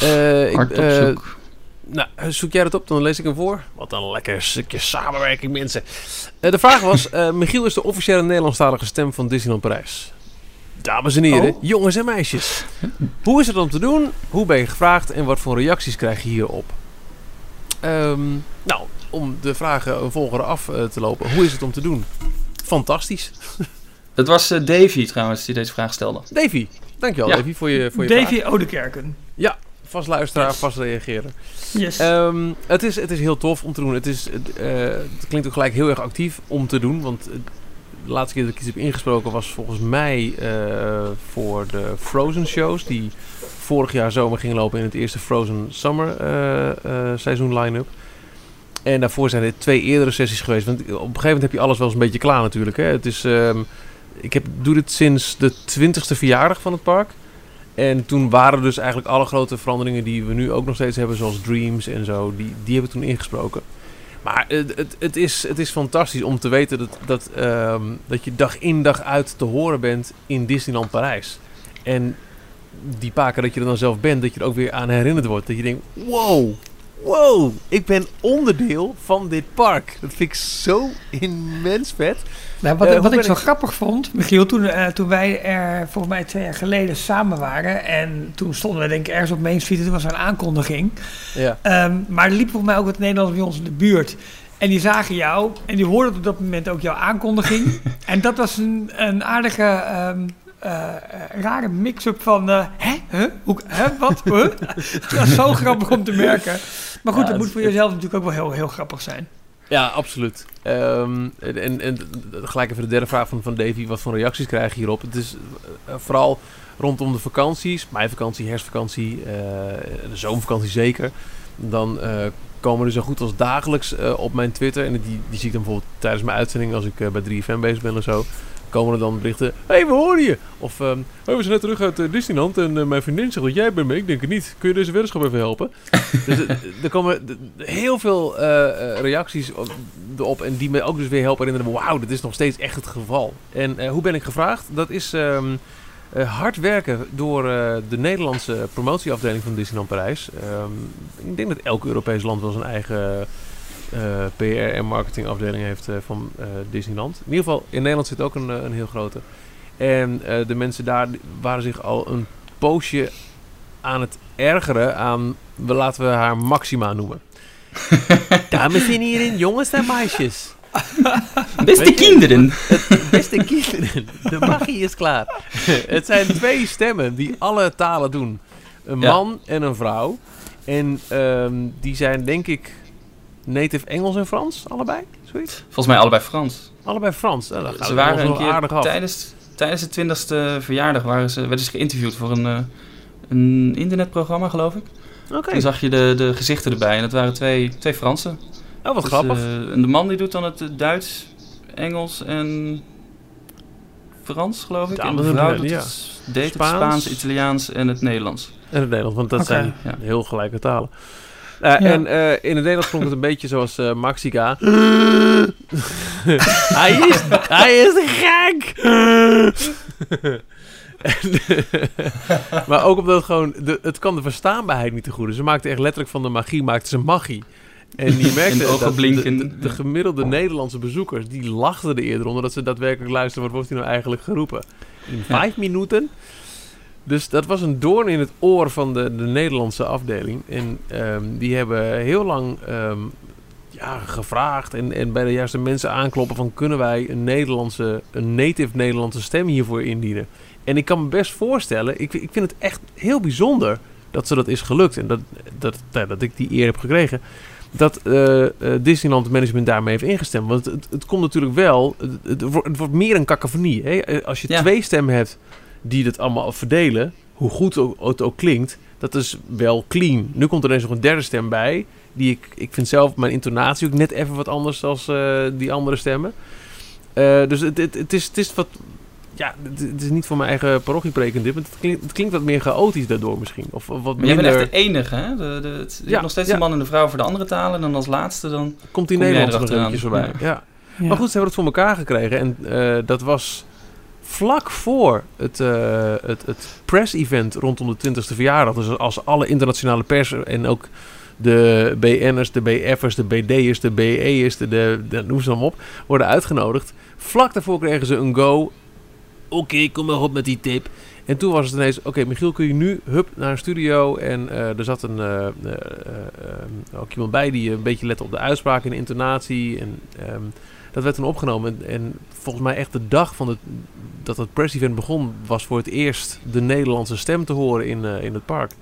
eh, ik- Hard op eh, zoek. Nou, zoek jij dat op, dan lees ik hem voor. Wat een lekker stukje samenwerking, mensen. Eh, de vraag was, eh, Michiel is de officiële Nederlandstalige stem van Disneyland Parijs. Dames en heren, Oh. jongens en meisjes. Hoe is het om te doen? Hoe ben je gevraagd? En wat voor reacties krijg je hierop? Ehm, nou, om de vragen een volgende af eh, te lopen. Hoe is het om te doen? Fantastisch. (laughs) Het was eh, Davy trouwens die deze vraag stelde. Davy, dankjewel Ja. Davy voor je, voor je Davy Odekerken. vraag. Vast luisteraar, Yes. vast reageren. Yes. Ehm, het, is, het is heel tof om te doen. Het, is, het, eh, het klinkt ook gelijk heel erg actief om te doen. Want de laatste keer dat ik iets heb ingesproken was volgens mij eh, voor de Frozen shows. Die vorig jaar zomer gingen lopen in het eerste Frozen Summer eh, eh, seizoen line-up. En daarvoor zijn er twee eerdere sessies geweest. Want op een gegeven moment heb je alles wel eens een beetje klaar natuurlijk. Hè? Het is, ehm, ik heb, doe dit sinds de twintigste verjaardag van het park. En toen waren dus eigenlijk alle grote veranderingen die we nu ook nog steeds hebben, zoals Dreams en zo, die, die hebben toen ingesproken. Maar het, het, het, is, het is fantastisch om te weten dat, dat, ehm, dat je dag in dag uit te horen bent in Disneyland Parijs. En die paar keer dat je er dan zelf bent, dat je er ook weer aan herinnerd wordt. Dat je denkt, wow, wow, ik ben onderdeel van dit park. Dat vind ik zo immens vet. Nou, wat Eh, wat ik zo ik- grappig vond, Michiel, toen, eh, toen wij er volgens mij twee jaar geleden samen waren. En toen stonden we denk ik ergens op Main Street en toen was er een aankondiging. Ja. Ehm, maar er liepen volgens mij ook wat Nederlanders bij ons in de buurt. En die zagen jou en die hoorden op dat moment ook jouw aankondiging. (laughs) en dat was een, een aardige, ehm, eh, rare mix-up van... eh, hè? Huh? Hoe, hè? Wat? Huh? (laughs) dat was zo grappig om te merken. Maar goed, Ja, dat moet voor jezelf natuurlijk ook wel heel, heel grappig zijn. Ja, absoluut. Ehm, en, en, en gelijk even de derde vraag van, van Davy. Wat voor reacties krijg je hierop? Het is vooral rondom de vakanties. Meivakantie, herfstvakantie, eh, de zomervakantie zeker. Dan komen er zo goed als dagelijks op mijn Twitter. En die, die zie ik dan bijvoorbeeld tijdens mijn uitzending als ik bij 3FM bezig ben of zo. Komen er dan berichten. Hé, hey, we horen je! Of, ehm oh, we zijn net terug uit eh, Disneyland en eh, mijn vriendin zegt dat jij bent mee. Ik denk het niet. Kun je deze weddenschap even helpen? (laughs) dus eh, er komen heel veel reacties op, erop en die me ook dus weer helpen herinneren. Wauw, dit is nog steeds echt het geval. En hoe ben ik gevraagd? Dat is ehm, eh, hard werken door de Nederlandse promotieafdeling van Disneyland Parijs. Ehm, ik denk dat elk Europees land wel zijn eigen PR en marketingafdeling heeft eh, van eh, Disneyland. In ieder geval, in Nederland zit ook een, eh, een heel grote. En eh, de mensen daar waren zich al een poosje aan het ergeren aan, we laten we haar Maxima noemen. (laughs) Dames en heren, jongens en meisjes. Beste je- kinderen. Beste kinderen, de (laughs) magie is klaar. Het zijn twee stemmen die alle talen doen. Een Ja. man en een vrouw. En ehm, die zijn denk ik native Engels en Frans, allebei? Zoiets? Volgens mij allebei Frans. Allebei Frans. Gaat Ze waren een keer tijdens, tijdens de 20ste verjaardag waren ze, werden ze geïnterviewd voor een, eh, een internetprogramma, geloof ik. Oké, Toen zag je de, de gezichten erbij en dat waren twee, twee Fransen. oh, wat Dus, grappig. eh, en de man die doet dan het Duits, Engels en Frans, geloof ik. Ja, en de vrouw doet ja. het, deed Spaans. het Spaans, Italiaans en het Nederlands. En het Nederlands, want dat zijn Ja. heel gelijke talen. Eh, En eh, in het Nederlands klonk het een beetje zoals eh, Maxica. (laughs) (laughs) hij, is, hij is gek! (laughs) Maar ook omdat het gewoon... De, het kan de verstaanbaarheid niet te goed. Ze maakte echt letterlijk van de magie, maakte ze magie. En die merkte ogen dat. De, de, de gemiddelde Nederlandse bezoekers, die lachten er eerder onder dat ze daadwerkelijk luisterden. Wat wordt hier nou eigenlijk geroepen? In Ja. vijf minuten? Dus dat was een doorn in het oor van de, de Nederlandse afdeling. En ehm, die hebben heel lang ehm, ja, gevraagd en, en bij de juiste mensen aankloppen van kunnen wij een Nederlandse, een native Nederlandse stem hiervoor indienen. En ik kan me best voorstellen, ik, ik vind het echt heel bijzonder dat ze dat is gelukt. En dat, dat, nou, dat ik die eer heb gekregen. Dat eh, eh, Disneyland Management daarmee heeft ingestemd. Want het, het komt natuurlijk wel. Het, het wordt, meer een cacophonie. Hè? Als je Ja. twee stemmen hebt die dat allemaal verdelen. Hoe goed ook- het ook klinkt. Dat is wel clean. Nu komt er ineens nog een derde stem bij. Die ik, ik vind zelf mijn intonatie ook net even wat anders dan die andere stemmen. Eh, dus het, het, het, is, het is wat. Ja, het, is niet voor mijn eigen parochiepreken dit. Maar het klinkt, het klinkt wat meer chaotisch daardoor misschien. Of, of wat Maar jij bent minder. echt de enige, hè? De, de, het, je Ja, hebt nog steeds ja. de man en de vrouw voor de andere talen. En dan als laatste dan... komt die kom nog eventjes voorbij. Ja. Ja. Maar goed, ze hebben het voor elkaar gekregen. En eh, dat was vlak voor het, eh, het, het press-event rondom de 20ste verjaardag. Dus als alle internationale pers en ook de BN'ers, de BF'ers, de BD'ers, de BE'ers, de, de, noem ze allemaal op, worden uitgenodigd. Vlak daarvoor kregen ze een go. Oké, kom maar op met die tip. En toen was het ineens, oké Michiel, kun je nu hup naar een studio? En eh, er zat een, eh, ook iemand bij die een beetje lette op de uitspraak en de intonatie. En ehm, dat werd toen opgenomen. En, en volgens mij echt de dag van dat het press event begon, was voor het eerst de Nederlandse stem te horen in, eh, in het park.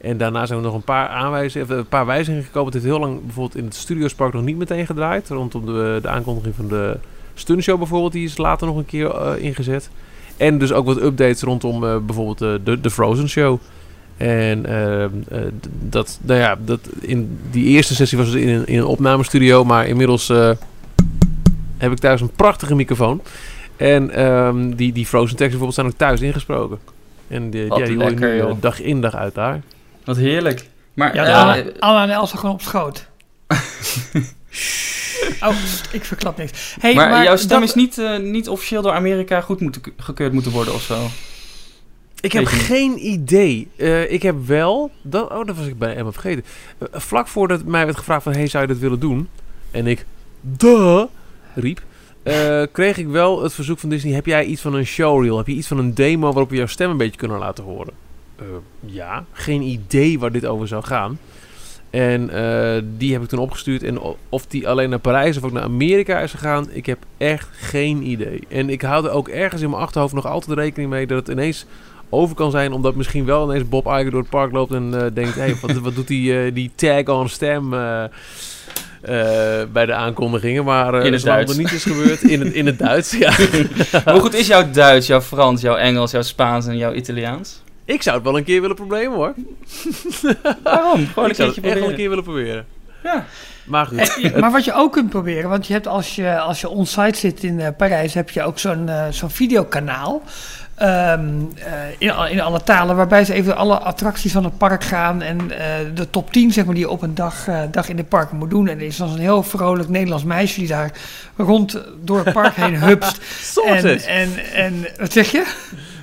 En daarna zijn we nog een paar, aanwijzingen, of een paar wijzigingen gekomen. Het heeft heel lang bijvoorbeeld in het Studiospark nog niet meteen gedraaid. Rondom de, de aankondiging van de stuntshow bijvoorbeeld. Die is later nog een keer eh, ingezet. En dus ook wat updates rondom eh, bijvoorbeeld eh, de, de Frozen Show. En ehm, eh, dat, nou ja, dat in die eerste sessie was het in een, in een opnamestudio. Maar inmiddels eh, heb ik thuis een prachtige microfoon. En ehm, die, die Frozen teksten bijvoorbeeld zijn ook thuis ingesproken. En die, Wat ja, die hoor je lekker, nu eh, joh. dag in dag uit daar. Wat heerlijk. Maar Ja, eh, Anna, Anna en Elsa gewoon op schoot. (laughs) oh, ik verklap niks. Hey, maar, jouw stem dat- is niet, eh, niet officieel door Amerika goed moeten, gekeurd moeten worden of zo. Ik heb geen idee. Eh, ik heb wel... Dat, oh, dat was ik bij helemaal vergeten. Vlak voordat mij werd gevraagd van... Hey, zou je dat willen doen? En ik... Duh! Riep. eh, kreeg ik wel het verzoek van Disney... Heb jij iets van een showreel? Heb je iets van een demo waarop we jouw stem een beetje kunnen laten horen? Eh, ja. Geen idee waar dit over zou gaan. En eh, die heb ik toen opgestuurd. En of die alleen naar Parijs of ook naar Amerika is gegaan... Ik heb echt geen idee. En ik hou er ook ergens in mijn achterhoofd nog altijd rekening mee... dat het ineens over kan zijn, omdat misschien wel ineens Bob Iger door het park loopt en denkt: hé, hey, wat, wat doet die, die tag-on stem eh, eh, bij de aankondigingen? Maar eh In het zolang Duits. er niet is gebeurd, in het, in het Duits. Ja. (laughs) Hoe goed is jouw Duits, jouw Frans, jouw Engels, jouw Spaans en jouw Italiaans? Ik zou het wel een keer willen proberen hoor. Waarom? (laughs) Gewoon ik zou het echt wel een keer willen proberen. Ja. Maar goed. Eh, maar wat je ook kunt proberen, want je hebt als je, als je on-site zit in eh, Parijs, heb je ook zo'n eh, zo'n videokanaal. Ehm, eh, in, in alle talen, waarbij ze even alle attracties van het park gaan. En eh, de top 10, zeg maar, die je op een dag, eh, dag in het park moet doen. En er is dan zo'n heel vrolijk Nederlands meisje die daar rond door het park heen (laughs) hupst. En, Sorted. en, en, wat zeg je?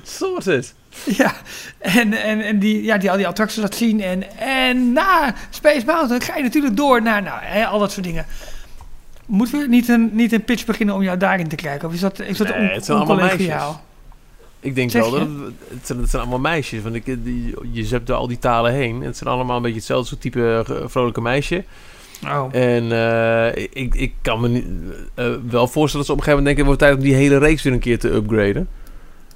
Sorted. Ja, en, en, en die, ja, die al die attracties laat zien. En, en na Space Mountain ga je natuurlijk door naar nou, hè, al dat soort dingen. Moeten we niet een, niet een pitch beginnen om jou daarin te krijgen? Of is dat, is dat Nee, on, het zijn allemaal? Ik denk wel dat het, het, zijn, het zijn allemaal meisjes. Want ik, die, je zet door al die talen heen. En het zijn allemaal een beetje hetzelfde soort type eh, vrolijke meisje. Oh. En eh, ik, ik kan me niet, eh, wel voorstellen dat ze op een gegeven moment denken... wordt tijd om die hele reeks weer een keer te upgraden.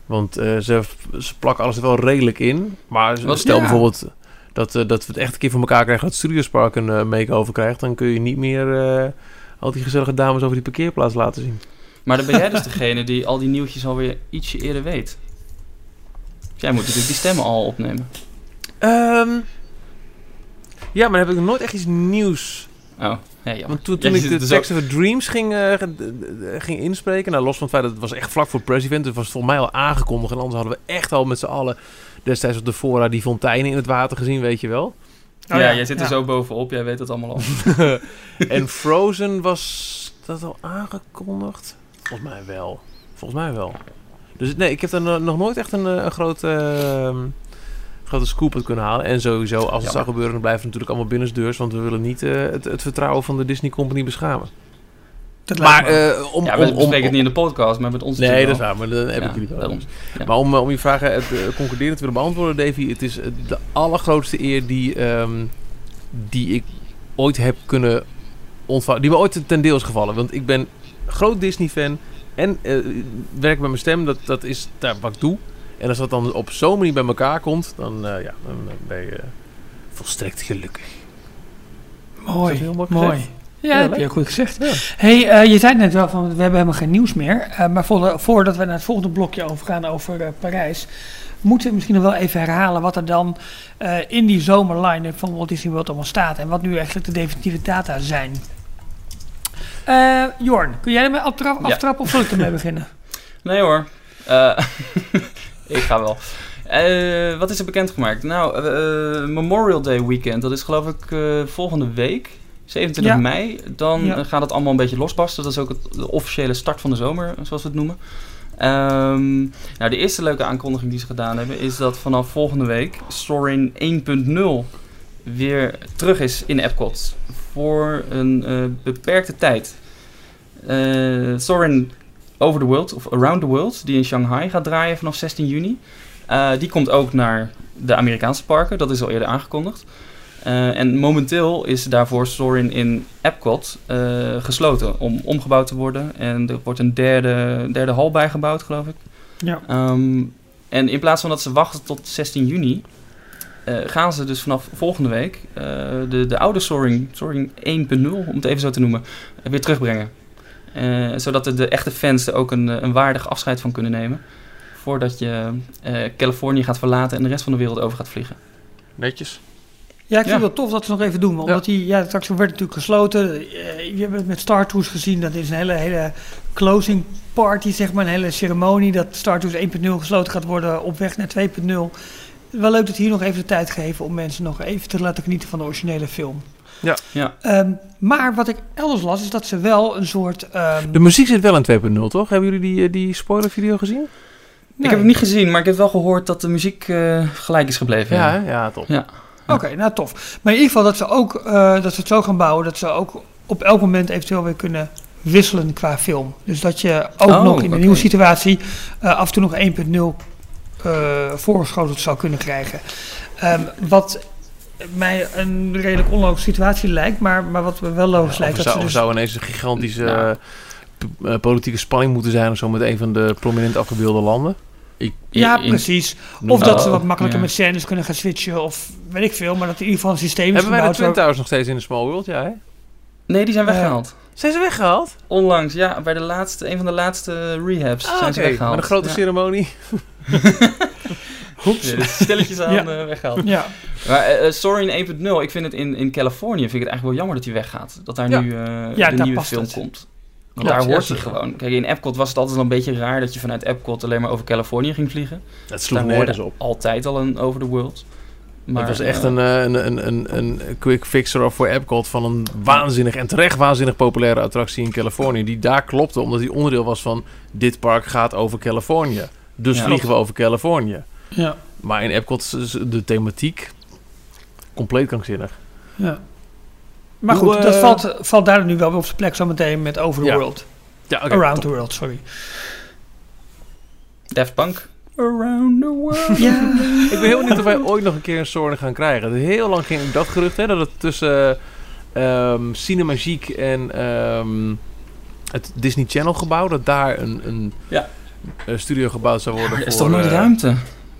Want ze, ze plakken alles er wel redelijk in. Maar Wat- stel ja. bijvoorbeeld dat, dat we het echt een keer voor elkaar krijgen... dat Studiospark een make-over krijgt... dan kun je niet meer al die gezellige dames over die parkeerplaats laten zien. Maar dan ben jij dus degene die al die nieuwtjes alweer ietsje eerder weet. Jij moet natuurlijk die stemmen al opnemen. Ehm, ja, maar dan heb ik nog nooit echt iets nieuws Oh, ja. Want toen, toen ik de dus ook- Text of Dreams ging, eh, ging inspreken, nou, los van het feit dat het was echt vlak voor het press event, het was volgens mij al aangekondigd en anders hadden we echt al met z'n allen destijds op de fora die fonteinen in het water gezien, weet je wel. Oh ja, ja, jij zit er zo bovenop. Jij weet het allemaal al. (laughs) (laughs) en Frozen was dat al aangekondigd? Volgens mij wel. Volgens mij wel. Dus nee, ik heb er no- nog nooit echt een, eh, een grote, ehm, grote scoop uit kunnen halen. En sowieso, als het Jammer. zou gebeuren, dan blijft het natuurlijk allemaal binnensdeurs. Want we willen niet eh, het, het vertrouwen van de Disney Company beschamen. Dat Maar eh, om... ja, om, we om, bespreken het niet in de podcast, maar met ons Nee, dat is waar, maar dan heb Ja, ik jullie wel. Ja. Maar om, om je vragen het, concluderend te willen beantwoorden, Davy, het is de allergrootste eer die, ehm, die ik ooit heb kunnen ontvangen. Die me ooit ten deel is gevallen. Want ik ben groot Disney-fan en eh, werk met mijn stem, dat, dat is daar wat ik doe. En als dat dan op zo'n manier bij elkaar komt, dan, eh, ja, dan eh, ben je eh, volstrekt gelukkig. mooi, is heel mooi. Ja, Ja, heb je goed gezegd. Ja. hey, eh, je zei net wel van, we hebben helemaal geen nieuws meer. Eh, maar voor- voordat we naar het volgende blokje overgaan over eh, Parijs... moeten we misschien nog wel even herhalen wat er dan eh, in die zomerline van Walt Disney World allemaal staat. En wat nu eigenlijk de definitieve data zijn. Eh, Jorn, kun jij ermee aftra- aftrappen of zal ik ermee (laughs) beginnen? Nee hoor. Eh, (laughs) ik ga wel. Eh, wat is er bekendgemaakt? Nou, Memorial Day weekend. Dat is geloof ik volgende week. 27 Ja. mei. Dan Ja. gaat het allemaal een beetje losbarsten. Dat is ook het, de officiële start van de zomer, zoals we het noemen. Ehm, nou, de eerste leuke aankondiging die ze gedaan hebben... is dat vanaf volgende week Soarin 1.0 weer terug is in Epcot. Voor een eh, beperkte tijd. Eh Soarin Over the World, of Around the World, die in Shanghai gaat draaien vanaf 16 juni. Eh, die komt ook naar de Amerikaanse parken, dat is al eerder aangekondigd. En momenteel is daarvoor Soarin in Epcot gesloten om omgebouwd te worden. En er wordt een derde, derde hal bijgebouwd, geloof ik. Ja. Ehm, en in plaats van dat ze wachten tot 16 juni, eh, gaan ze dus vanaf volgende week eh, de, de oude Soaring, Soaring 1.0, om het even zo te noemen, eh, weer terugbrengen. Eh, zodat de, de echte fans er ook een, een waardig afscheid van kunnen nemen. Voordat je eh, Californië gaat verlaten en de rest van de wereld over gaat vliegen. Netjes. Ja, ik vind Ja. het wel tof dat ze nog even doen. Omdat die, ja, de attractie werd natuurlijk gesloten. Je hebt het met Star Tours gezien. Dat is een hele, hele closing party, zeg maar. Een hele ceremonie. Dat Star Tours 1.0 gesloten gaat worden op weg naar 2.0. Wel leuk dat hier nog even de tijd geven om mensen nog even te laten genieten van de originele film. Ja. Ja. Ehm, maar wat ik elders las, is dat ze wel een soort... ehm, De muziek zit wel in 2.0, toch? Hebben jullie die, eh, die spoilervideo gezien? Ik heb het niet gezien, maar ik heb wel gehoord dat de muziek eh, gelijk is gebleven. Ja, hè? ja, top. Ja. Oké, nou tof. Maar in ieder geval dat ze ook eh, dat ze het zo gaan bouwen dat ze ook op elk moment eventueel weer kunnen wisselen qua film. Dus dat je ook Oh, nog in een nieuwe situatie eh, af en toe nog 1.0 eh voorgeschoteld zou kunnen krijgen. Ehm, wat mij een redelijk onlogische situatie lijkt, maar, maar wat me wel logisch Of lijkt. er Dat zou, ze of dus, zou ineens een gigantische Ja. eh, eh, politieke spanning moeten zijn of zo met een van de prominent afgebeelde landen. Ik, ja, in- precies. noem Of maar dat ze wat makkelijker ja. met scènes kunnen gaan switchen of weet ik veel. Maar dat in ieder geval een systeem is Hebben wij de. Twin waar- Towers nog steeds in de Small World? Ja, hè? Nee, die zijn Eh, weggehaald. Zijn ze weggehaald? Onlangs, ja, bij de laatste, een van de laatste rehabs Ah, zijn ze oké. weggehaald. Met een grote ja. ceremonie. (laughs) Oeps. Ja, dus stilletjes aan Ja. eh, weggehaald. Ja, Maar eh, eh, Soarin 1.0, ik vind het in, in Californië vind ik het eigenlijk wel jammer dat hij weggaat. Dat daar Ja. nu eh, Ja, de daar nieuwe past film het. komt. Want Klopt, daar ja, hoort hij gewoon. Kijk, in Epcot was het altijd al een beetje raar dat je vanuit Epcot alleen maar over Californië ging vliegen. Het sloeg daar nergens op. altijd al een over the world. Maar, het was echt een, een, een, een, een quick fixer voor Epcot van een waanzinnig en terecht waanzinnig populaire attractie in Californië. Die daar klopte omdat die onderdeel was van dit park gaat over Californië. Dus Ja. vliegen we over Californië. ja, Maar in Epcot is is de thematiek compleet krankzinnig. ja. Maar Hoe, goed, dat eh, valt, valt daar nu wel op zijn plek zometeen met Over the Ja. World. Ja, oké, Around top. the World, sorry. Daft Punk. Around the world. Ja. (laughs) Ik ben heel benieuwd of wij ooit nog een keer een Soarin gaan krijgen. Heel lang ging dat gerucht, hè, dat het tussen ehm Cinemagique en ehm, het Disney Channel gebouw, dat daar een, een, Ja. Een studio gebouwd zou worden. Er is voor, toch nooit eh, ruimte?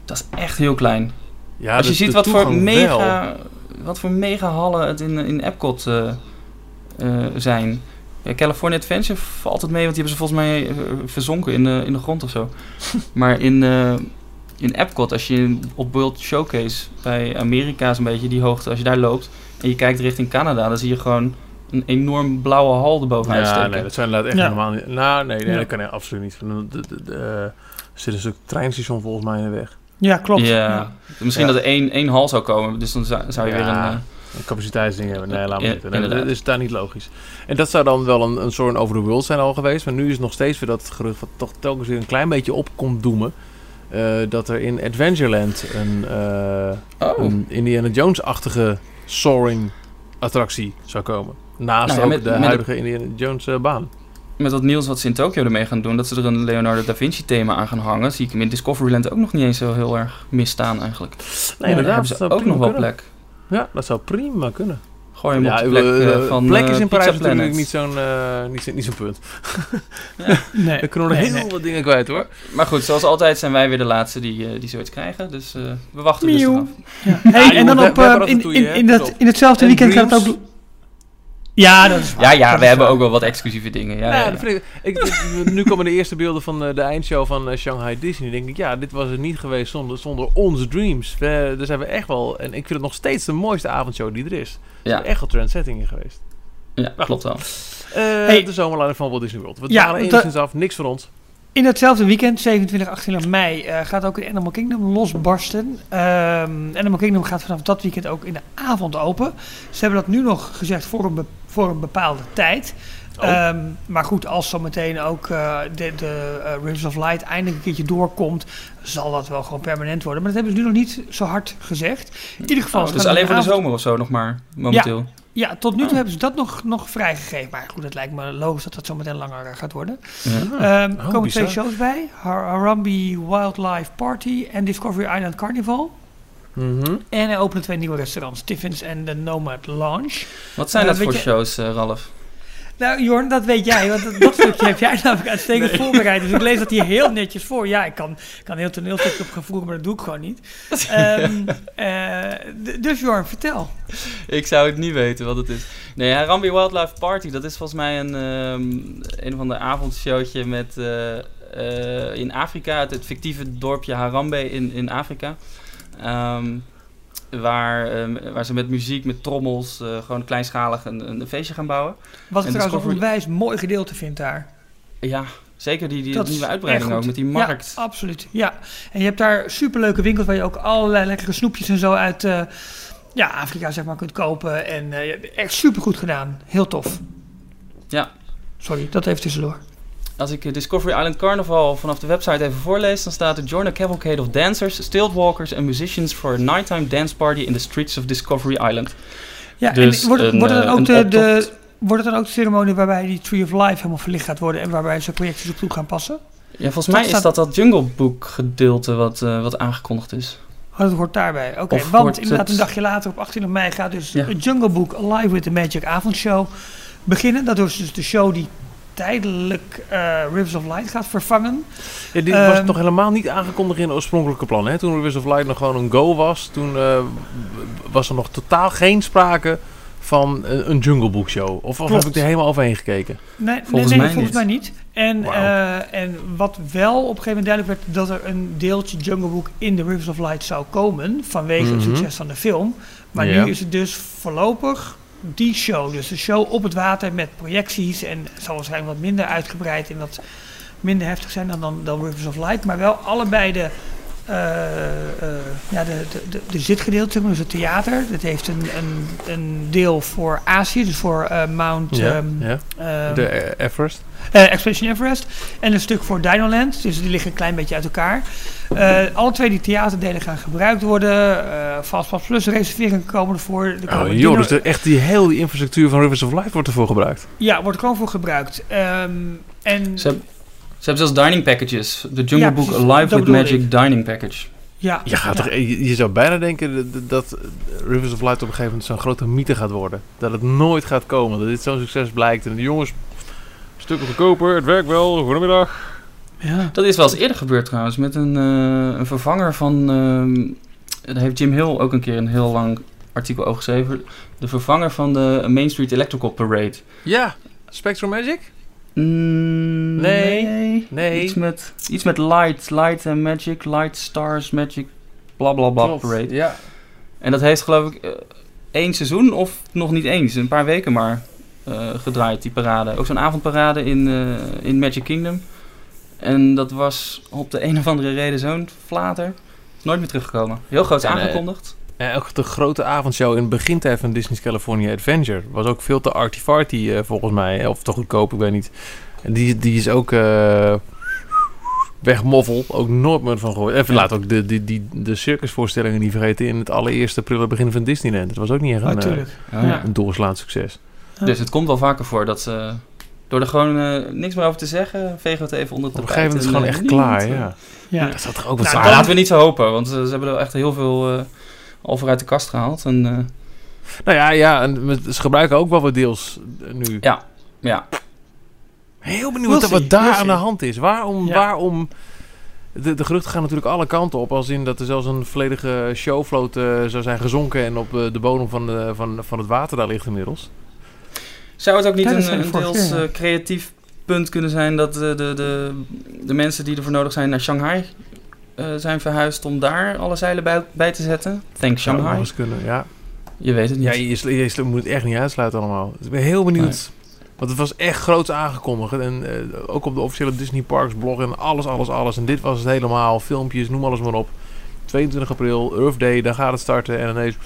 Dat is echt heel klein. Ja, Als je de- ziet de wat voor, wel. mega, wat voor mega hallen het in, in Epcot eh, eh, zijn. Ja, California Adventure valt het mee, want die hebben ze volgens mij eh, verzonken in de, in de grond of zo. (laughs) maar in, eh, in Epcot, als je op World Showcase bij Amerika is een beetje die hoogte, als je daar loopt en je kijkt richting Canada, dan zie je gewoon een enorm blauwe hal erboven Ja, uitsteken. nee, dat zijn inderdaad echt Ja. helemaal niet... Nou, nee, nee Ja. dat kan echt absoluut niet. De, de, de, de- er zit een stuk treinstation volgens mij in de weg. Ja, klopt. Ja. Misschien Ja. dat er één, één hal zou komen, dus dan zou, zou je weer een... Eh, Een capaciteitsding hebben. Nee, laat Ja, maar niet. Nee, dat is daar niet logisch. En dat zou dan wel een, een soort over the world zijn al geweest. Maar nu is nog steeds weer dat gerucht wat toch telkens weer een klein beetje op komt doemen. eh, dat er in Adventureland een, eh, oh, een Indiana Jones-achtige soaring attractie zou komen. Naast Nou ja, ook de met huidige Indiana Jones eh, baan. met dat nieuws wat ze in Tokio ermee gaan doen, dat ze er een Leonardo da Vinci thema aan gaan hangen, zie ik hem in Discoveryland ook nog niet eens zo heel erg misstaan eigenlijk. Nee, daar inderdaad. hebben ze zou ook nog wel kunnen. plek. Ja, dat zou prima kunnen. Gooi hem ja, op de plek eh, van plek is in Pizza Parijs natuurlijk Planet. niet zo'n eh, niet, zo- niet zo'n punt. (laughs) Nee. We kunnen nog Nee, heel nee. wat dingen kwijt hoor. Maar goed, zoals altijd zijn wij weer de laatste die, die zoiets krijgen, dus eh, we wachten rustig af. Ja. Ja, Hey, en dan op, in, in, in, dat, in hetzelfde En weekend gaat het ook... Ja, dat is waar. Ja, ja, we hebben waar. ook wel wat exclusieve dingen. Ja, Ja, ja. dat vind ik, ik, nu komen de eerste beelden van eh, de eindshow van eh, Shanghai Disney. Dan denk ik, ja, dit was er niet geweest zonder, zonder onze dreams. We, daar zijn we echt wel, en ik vind het nog steeds de mooiste avondshow die er is. Er ja, is echt wel trendsetting in geweest. ja, klopt wel. Eh, Hey. De zomerlading van Walt Disney World. We want enigszins af, niks voor ons. In hetzelfde weekend, 27, 28 mei, eh, gaat ook in Animal Kingdom losbarsten. Ehm Animal Kingdom gaat vanaf dat weekend ook in de avond open. Ze hebben dat nu nog gezegd voor een, voor een bepaalde tijd. Oh. Ehm, maar goed, als zometeen ook eh, de, de eh, Rivers of Light eindelijk een keertje doorkomt, zal dat wel gewoon permanent worden. Maar dat hebben ze nu nog niet zo hard gezegd. In ieder geval. Oh, dus alleen voor de avond- zomer of zo nog maar, momenteel. Ja, tot nu toe Oh. hebben ze dat nog, nog vrijgegeven. Maar goed, het lijkt me logisch dat dat zometeen langer eh, gaat worden. Ja. Ehm, er Oh, komen twee shows bij. Har- Harambe Wildlife Party en Discovery Island Carnival. Mhm. En er openen twee nieuwe restaurants. Tiffins en de Nomad Lounge. Wat zijn Eh, dat voor je- shows, eh, Ralf? Nou, Jorn, dat weet jij. Want dat, dat stukje heb jij namelijk uitstekend voorbereid. Dus ik lees dat hier heel netjes voor. Ja, ik kan, kan een heel toneelstukje op gaan voeren, maar dat doe ik gewoon niet. Ehm, eh, d- dus Jorn, vertel. Ik zou het niet weten wat het is. Nee, Harambe Wildlife Party, dat is volgens mij een, ehm een van de avondshowtje met, eh, eh, in Afrika, het, het fictieve dorpje Harambe in, in Afrika. Ehm, waar, ehm, waar ze met muziek, met trommels, eh, gewoon kleinschalig een, een feestje gaan bouwen. Wat ik trouwens een onwijs mooi gedeelte vind daar. Ja, zeker die, die is nieuwe uitbreiding ook, met die Ja, markt. absoluut. Ja, en je hebt daar superleuke winkels waar je ook allerlei lekkere snoepjes en zo uit eh, ja, Afrika zeg maar kunt kopen. En eh, echt supergoed gedaan. Heel tof. Ja. Sorry, dat even tussendoor. Als ik eh, Discovery Island Carnival vanaf de website even voorlees, dan staat er Join a cavalcade of dancers, stiltwalkers and musicians for a nighttime dance party in the streets of Discovery Island. Ja, Dus en wordt, het- een, wordt, dan eh, ook de, wordt het dan ook de ceremonie waarbij die Tree of Life helemaal verlicht gaat worden en waarbij ze projecties op toe gaan passen? Ja, volgens Dat mij is dat dat Jungle Book gedeelte wat, eh, wat aangekondigd is. Oh, dat hoort daarbij. Oké, want wordt inderdaad het- een dagje later op 18 mei gaat dus Ja. Jungle Book Alive with the Magic avondshow beginnen. Dat is dus de show die tijdelijk eh, Rivers of Light gaat vervangen. Ja, dit was Ehm, toch helemaal niet aangekondigd in de oorspronkelijke plannen. Hè? Toen Rivers of Light nog gewoon een go was, toen eh, was er nog totaal geen sprake van een, een Jungle Book show. Of, of heb ik er helemaal overheen gekeken? Nee, Volgens nee, nee, mij volgens niet. mij niet. En, eh, en wat wel op een gegeven moment duidelijk werd, dat er een deeltje Jungle Book in de Rivers of Light zou komen vanwege Mhm. het succes van de film. Maar Ja. nu is het dus voorlopig die show. Dus de show op het water met projecties en zal waarschijnlijk wat minder uitgebreid en wat minder heftig zijn dan, dan, dan Rivers of Light. Maar wel allebei de, ja, de, de, de, de zitgedeelte, dus het theater. Dat heeft een, een, een deel voor Azië, dus voor eh, Mount... Ja, ehm, ja. ehm, De eh, Everest. eh, Expedition Everest. En een stuk voor Dinoland. Dus die liggen een klein beetje uit elkaar. Eh, alle twee die theaterdelen gaan gebruikt worden. Eh Fastpass Plus reserveringen komen ervoor. Er Oh, komen joh, dino- dus de, echt die hele die infrastructuur van Rivers of Life wordt ervoor gebruikt. Ja, wordt er gewoon voor gebruikt. Ehm, en Ze, ze hebben zelfs dining packages. De Jungle Ja, Book precies, Alive with Magic ik. dining package. ja, Je, gaat ja. Toch, je, je zou bijna denken dat, dat Rivers of Light op een gegeven moment zo'n grote mythe gaat worden. Dat het nooit gaat komen. Dat dit zo'n succes blijkt. En de jongens, stukken goedkoper, het werkt wel, goedemiddag. Ja. Dat is wel eens eerder gebeurd trouwens, met een, eh, een vervanger van... ehm, daar heeft Jim Hill ook een keer een heel lang artikel over geschreven. De vervanger van de Main Street Electrical Parade. Ja, Spectrum Magic? Mm, Nee. Nee. Iets met, iets met light, light en magic, light, stars, magic, bla bla bla Klopt, parade. Ja. En dat heeft geloof ik eh, één seizoen of nog niet eens, een paar weken maar eh, gedraaid, die parade. Ook zo'n avondparade in, eh, in Magic Kingdom. En dat was op de een of andere reden zo'n flater. Nooit meer teruggekomen. Heel groot En, aangekondigd. En ook de grote avondshow in het begintijd van Disney's California Adventure was ook veel te arty-farty eh, volgens mij. Of te goedkoop, ik weet niet. En die, die is ook eh wegmoffel. Ook nooit meer van gehoord. Even Ja. laat ook de, die, die, de circusvoorstellingen niet vergeten in het allereerste prille begin van Disneyland. Het was ook niet echt een, eh. Oh, ja. een doorslaand succes. Dus het komt wel vaker voor dat ze... Door er gewoon eh, niks meer over te zeggen, vegen we het even onder Op de een gegeven moment is het gewoon echt klaar, ja. Ja. Dat zat er ook wat Nou, laten we niet zo hopen, want eh, ze hebben er echt heel veel eh al voor uit de kast gehaald. En, eh, Nou ja, ja en we- ze gebruiken ook wel wat deels eh, nu. ja, ja. Heel benieuwd We'll wat, daar we'll aan de hand is. Waarom, Ja. waarom... De, de geruchten gaan natuurlijk alle kanten op. Als in dat er zelfs een volledige showvloot eh, zou zijn gezonken... en op eh, de bodem van, de, van, van het water daar ligt inmiddels. Zou het ook niet Ja, een, een deels eh, creatief punt kunnen zijn dat de, de, de, de mensen die ervoor nodig zijn naar Shanghai eh, zijn verhuisd om daar alle zeilen bij, bij te zetten? Thanks Zou Shanghai. eens kunnen, ja. Je weet het niet. Ja, je, je moet het echt niet uitsluiten allemaal. Dus ik ben heel benieuwd. Want het was echt groot aangekondigd. En eh, ook op de officiële Disney Parks blog en alles, alles, alles. En dit was het helemaal. Filmpjes, noem alles maar op. 22 april, Earth Day, daar gaat het starten. En ineens...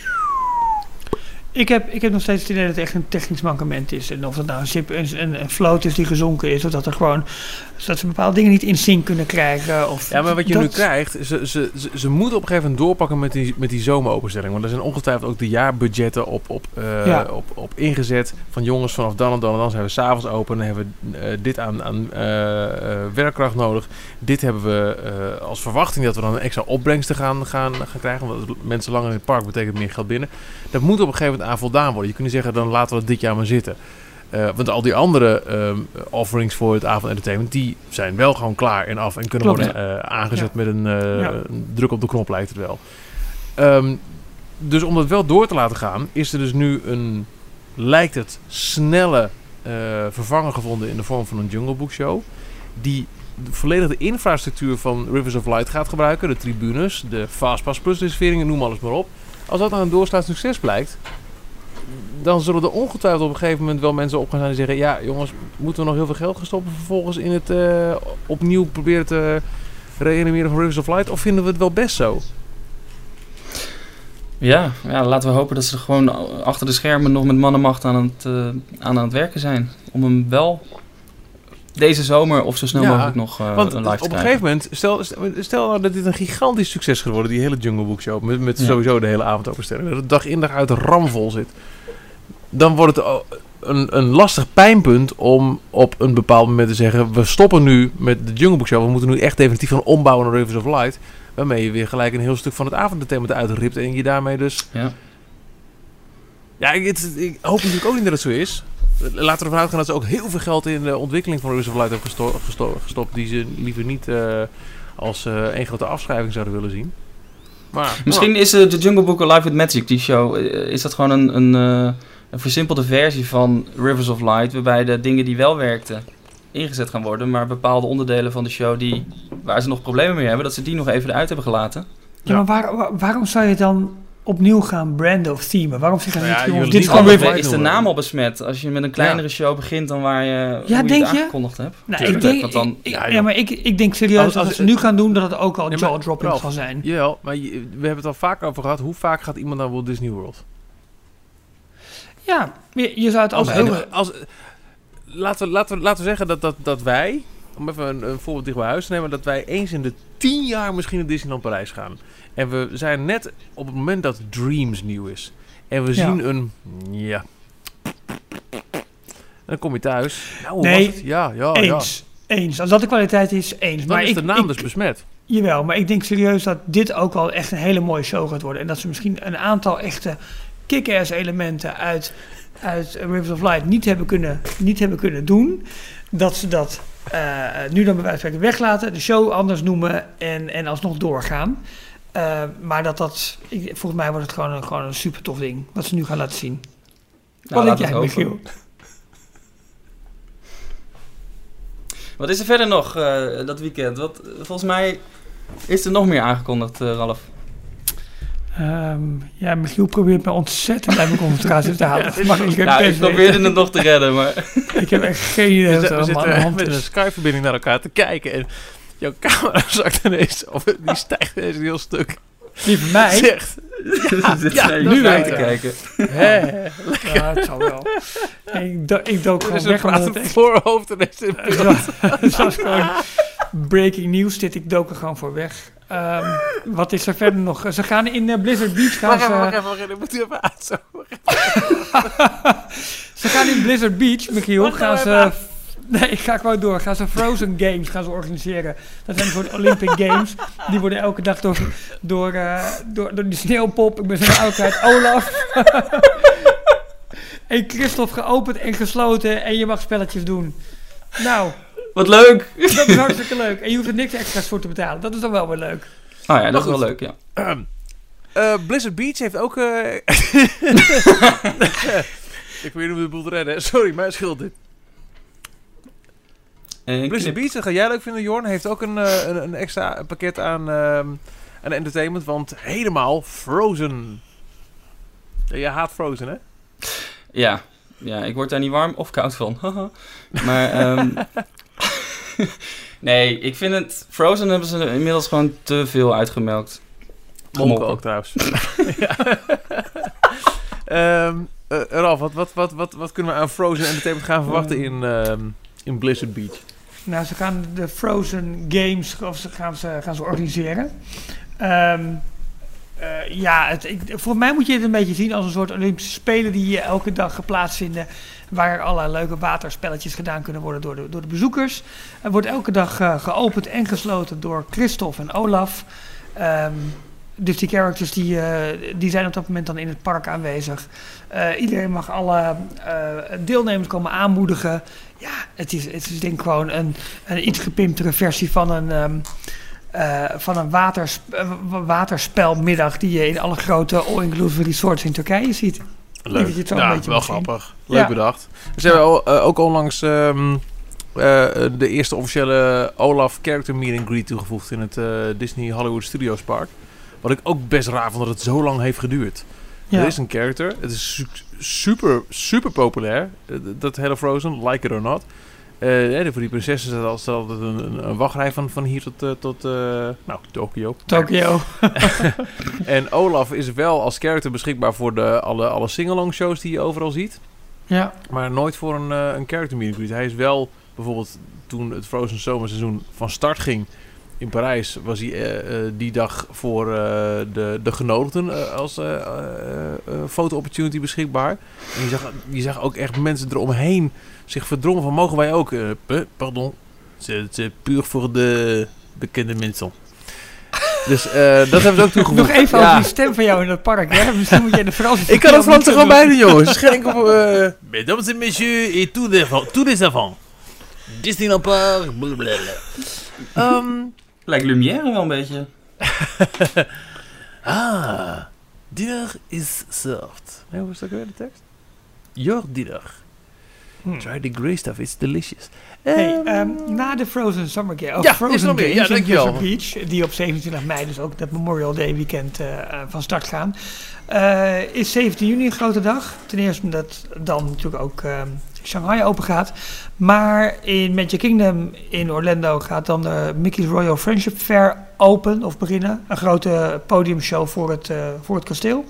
Ik heb, ik heb nog steeds het idee dat het echt een technisch mankement is. En of het nou een, ship, een, een, een float is die gezonken is, of dat er gewoon dat ze bepaalde dingen niet in sync kunnen krijgen. Of Ja, maar wat je dat- nu krijgt, ze, ze, ze, ze moeten op een gegeven moment doorpakken met die, met die zomeropenstelling. Want er zijn ongetwijfeld ook de jaarbudgetten op, op, eh, Ja. op, op ingezet. Van jongens, vanaf dan en dan en dan zijn we s'avonds open. Dan hebben we eh, dit aan, aan eh, werkkracht nodig. Dit hebben we als verwachting dat we dan een extra opbrengsten gaan, gaan, gaan krijgen. Want mensen langer in het park betekent meer geld binnen. Dat moet op een gegeven moment aan voldaan worden. Je kunt niet zeggen, dan laten we dit jaar maar zitten. Eh, want al die andere ehm, offerings voor het avondentertainment, die zijn wel gewoon klaar en af en kunnen Klopt, worden eh, aangezet Ja. met een, eh, Ja. een druk op de knop, lijkt het wel. Ehm, dus om dat wel door te laten gaan, is er dus nu een, lijkt het, snelle vervanger gevonden in de vorm van een Jungle Book Show. Die de volledige infrastructuur van Rivers of Light gaat gebruiken. De tribunes, de Fastpass Plus reserveringen, noem alles maar op. Als dat nou een doorslaand succes blijkt, dan zullen er ongetwijfeld op een gegeven moment wel mensen op gaan zijn die zeggen: Ja, jongens, moeten we nog heel veel geld gaan stoppen vervolgens in het eh, opnieuw proberen te reanimeren van Rivers of Light? Of vinden we het wel best zo? Ja, ja, laten we hopen dat ze gewoon achter de schermen nog met mannenmacht aan het, eh, aan het werken zijn. Om hem wel deze zomer of zo snel Ja, mogelijk nog eh Want live op een gegeven moment, stel, stel nou dat dit een gigantisch succes gaat worden, die hele Jungle Book Show, met, met Ja. sowieso de hele avond openstelling, dat het dag in dag uit ramvol zit, dan wordt het een, een lastig pijnpunt om op een bepaald moment te zeggen, we stoppen nu met de Jungle Book Show, we moeten nu echt definitief gaan ombouwen naar Rivers of Light, waarmee je weer gelijk een heel stuk van het avondthema uitript en je daarmee dus... Ja. Ja, ik, het- ik hoop natuurlijk ook niet dat het zo is. Laten we ervan uitgaan dat ze ook heel veel geld in de ontwikkeling van Rivers of Light hebben gesto- gesto- gestopt, die ze liever niet eh, als eh één grote afschrijving zouden willen zien. Maar, Misschien is eh, de Jungle Book Live with Magic, die show, eh, is dat gewoon een, een, eh, een versimpelde versie van Rivers of Light, waarbij de dingen die wel werkten ingezet gaan worden, maar bepaalde onderdelen van de show die, waar ze nog problemen mee hebben, dat ze die nog even eruit hebben gelaten. Ja, maar waar- waar- waarom zou je dan opnieuw gaan branden of themen? Waarom zeg je Nou ja, niet, jongens, dit gewoon weer... Is de naam al besmet als je met een kleinere show begint dan waar je, hoe je denk het je? aangekondigd hebt. Nou, Tuurlijk, ik denk, want dan, ik- ik- ja, ja, maar ik, ik denk serieus Als- dat als- als ze het nu gaan doen, dat het ook al jaw-dropping zal zijn. Jawel, maar je- we hebben het al vaker over gehad. Hoe vaak gaat iemand naar Walt Disney World? Ja, je, je zou het Als, ook heel... als, laten, we, laten, we, laten we zeggen dat, dat, dat wij, om even een, een voorbeeld dicht bij huis te nemen, dat wij eens in de tien jaar misschien naar Disneyland Parijs gaan. En we zijn net op het moment dat Dreams nieuw is. En we Ja. zien een, ja. En dan kom je thuis. Nou, Nee? Ja, ja, ja. Eens. Eens. Als dat de kwaliteit is, eens. Dan maar is ik, de naam ik- dus besmet. Jawel, maar ik denk serieus dat dit ook al echt een hele mooie show gaat worden. En dat ze misschien een aantal echte kick-ass elementen uit, uit Rivers of Light niet hebben kunnen, niet hebben kunnen doen. Dat ze dat eh, nu dan bij wijze van weglaten, de show anders noemen en, en alsnog doorgaan. Eh, maar dat dat, ik, volgens mij wordt het gewoon een, gewoon een super tof ding. Wat ze nu gaan laten zien. Nou, Wat denk jij. Michiel? (laughs) Wat is er verder nog eh, dat weekend? Wat, volgens mij is er nog meer aangekondigd, eh, Ralf. Ehm, ja, Michiel probeert me ontzettend uit mijn concentratie te halen. (laughs) Dat mag ik Nou, ik probeerde het nog te redden, maar... (laughs) Ik heb echt geen idee We, we allemaal aan de zitten hand met een. Skype-verbinding naar elkaar te kijken. En jouw camera (laughs) zakt ineens, of die stijgt ineens een heel stuk. Die van mij. Zegt. Zit ja, (laughs) jij nu te ja. kijken. Ja, het zal wel. Ik, do ik dook Er gewoon weg praat het voorhoofd er een (laughs) Het was gewoon breaking news dit. Ik dook er gewoon voor weg. Ehm, wat is er verder nog? Ze gaan in eh, Blizzard Beach gaan Wacht even, wacht ze, even, wacht even. Ik moet u even uit zo. ze gaan in Blizzard Beach, Michiel, gaan nou ze... (laughs) Nee, ik ga gewoon door. Gaan ze Frozen Games gaan ze organiseren. Dat zijn een soort Olympic (laughs) Games. Die worden elke dag door, door, eh, door, door die sneeuwpop. Ik ben zo oude kwijt. Olaf. (laughs) en Christophe geopend en gesloten. En je mag spelletjes doen. Nou, Wat leuk! dat is hartstikke leuk. En je hoeft er niks extra's voor te betalen. Dat is dan wel weer leuk. Oh ja, dat is goed. wel leuk, ja. Eh, Blizzard Beach heeft ook... eh, ik probeer hem de boel te redden. Sorry, mijn schuld dit. En dat ga jij leuk vinden, Jorn, heeft ook een, eh, een, een extra pakket aan, ehm, aan entertainment. Want helemaal Frozen. Je haat Frozen, hè? Ja. ja, ik word daar niet warm of koud van. maar, ehm, (laughs) nee, ik vind het... Frozen hebben ze inmiddels gewoon te veel uitgemelkt. Monken ook trouwens. (laughs) ja. (laughs) Eh, Ralf, wat, wat, wat, wat, wat kunnen we aan Frozen Entertainment gaan verwachten in, ehm, in Blizzard Beach? Nou, ze gaan de Frozen Games of ze gaan, ze, gaan ze organiseren. Eh, ja, het, ik, voor mij moet je het een beetje zien als een soort Olympische Spelen die hier elke dag plaatsvinden. Waar allerlei leuke waterspelletjes gedaan kunnen worden door de, door de bezoekers. Er wordt elke dag eh, geopend en gesloten door Christophe en Olaf. Ehm, dus die characters die, eh, die zijn op dat moment dan in het park aanwezig. Iedereen mag alle deelnemers komen aanmoedigen. Ja, het is, het is denk ik gewoon een, een iets gepimptere versie van een, ehm, eh, van een watersp eh, wa- waterspelmiddag die je in alle grote all-inclusive resorts in Turkije ziet. denk dat je het zo een ja, wel grappig. Leuk Ja. bedacht. Ze hebben al, ook onlangs ehm, eh, de eerste officiële Olaf character meet and greet toegevoegd in het Disney Hollywood Studios Park. Wat ik ook best raar vond dat het zo lang heeft geduurd. Ja. Er is een character. Het is su- super, super populair. eh, Dat hele Frozen, like it or not. Eh, ja, voor die prinsessen het altijd- altijd een, een, een wachtrij van, van hier tot, eh, tot nou, Tokio. Tokio. (laughs) En Olaf is wel als character beschikbaar voor de, alle, alle sing-along shows die je overal ziet. Ja. Maar nooit voor een, een character meet and greet. Hij is wel bijvoorbeeld toen het Frozen zomerseizoen van start ging in Parijs, was hij eh, eh, die dag voor eh, de, de genodigden als eh, eh, eh, foto opportunity beschikbaar. En je zag, je zag ook echt mensen eromheen zich verdrongen van mogen wij ook. eh, pardon, het is puur voor de bekende mensen. Dus eh, dat hebben ze ook toegevoegd. Nog even Ja. over die stem van jou in het park. Hè? Misschien moet je in de Franse Ik kan het Frans er gewoon bij doen. jongens. Schenk op... eh Mesdames et messieurs et tous les. Tous les enfants. Disneyland Park. blablabla. Ehm, Lijkt Lumière wel een beetje. (laughs) ah. Dinner is served. Nee, hoe is dat weer de tekst? Your dinner. Hmm. Try the grey stuff, it's delicious. Hey, Ehm, ehm, na de Frozen Summer Game, of Ja, is Frozen. Games Ja, dankjewel. Beach, die op 27 mei, dus ook dat Memorial Day weekend eh, eh, van start gaan, eh, is 17 juni een grote dag. Ten eerste omdat dan natuurlijk ook ehm, Shanghai open gaat. Maar in Magic Kingdom in Orlando gaat dan de Mickey's Royal Friendship Fair open of beginnen. Een grote podiumshow voor het, eh, voor het kasteel.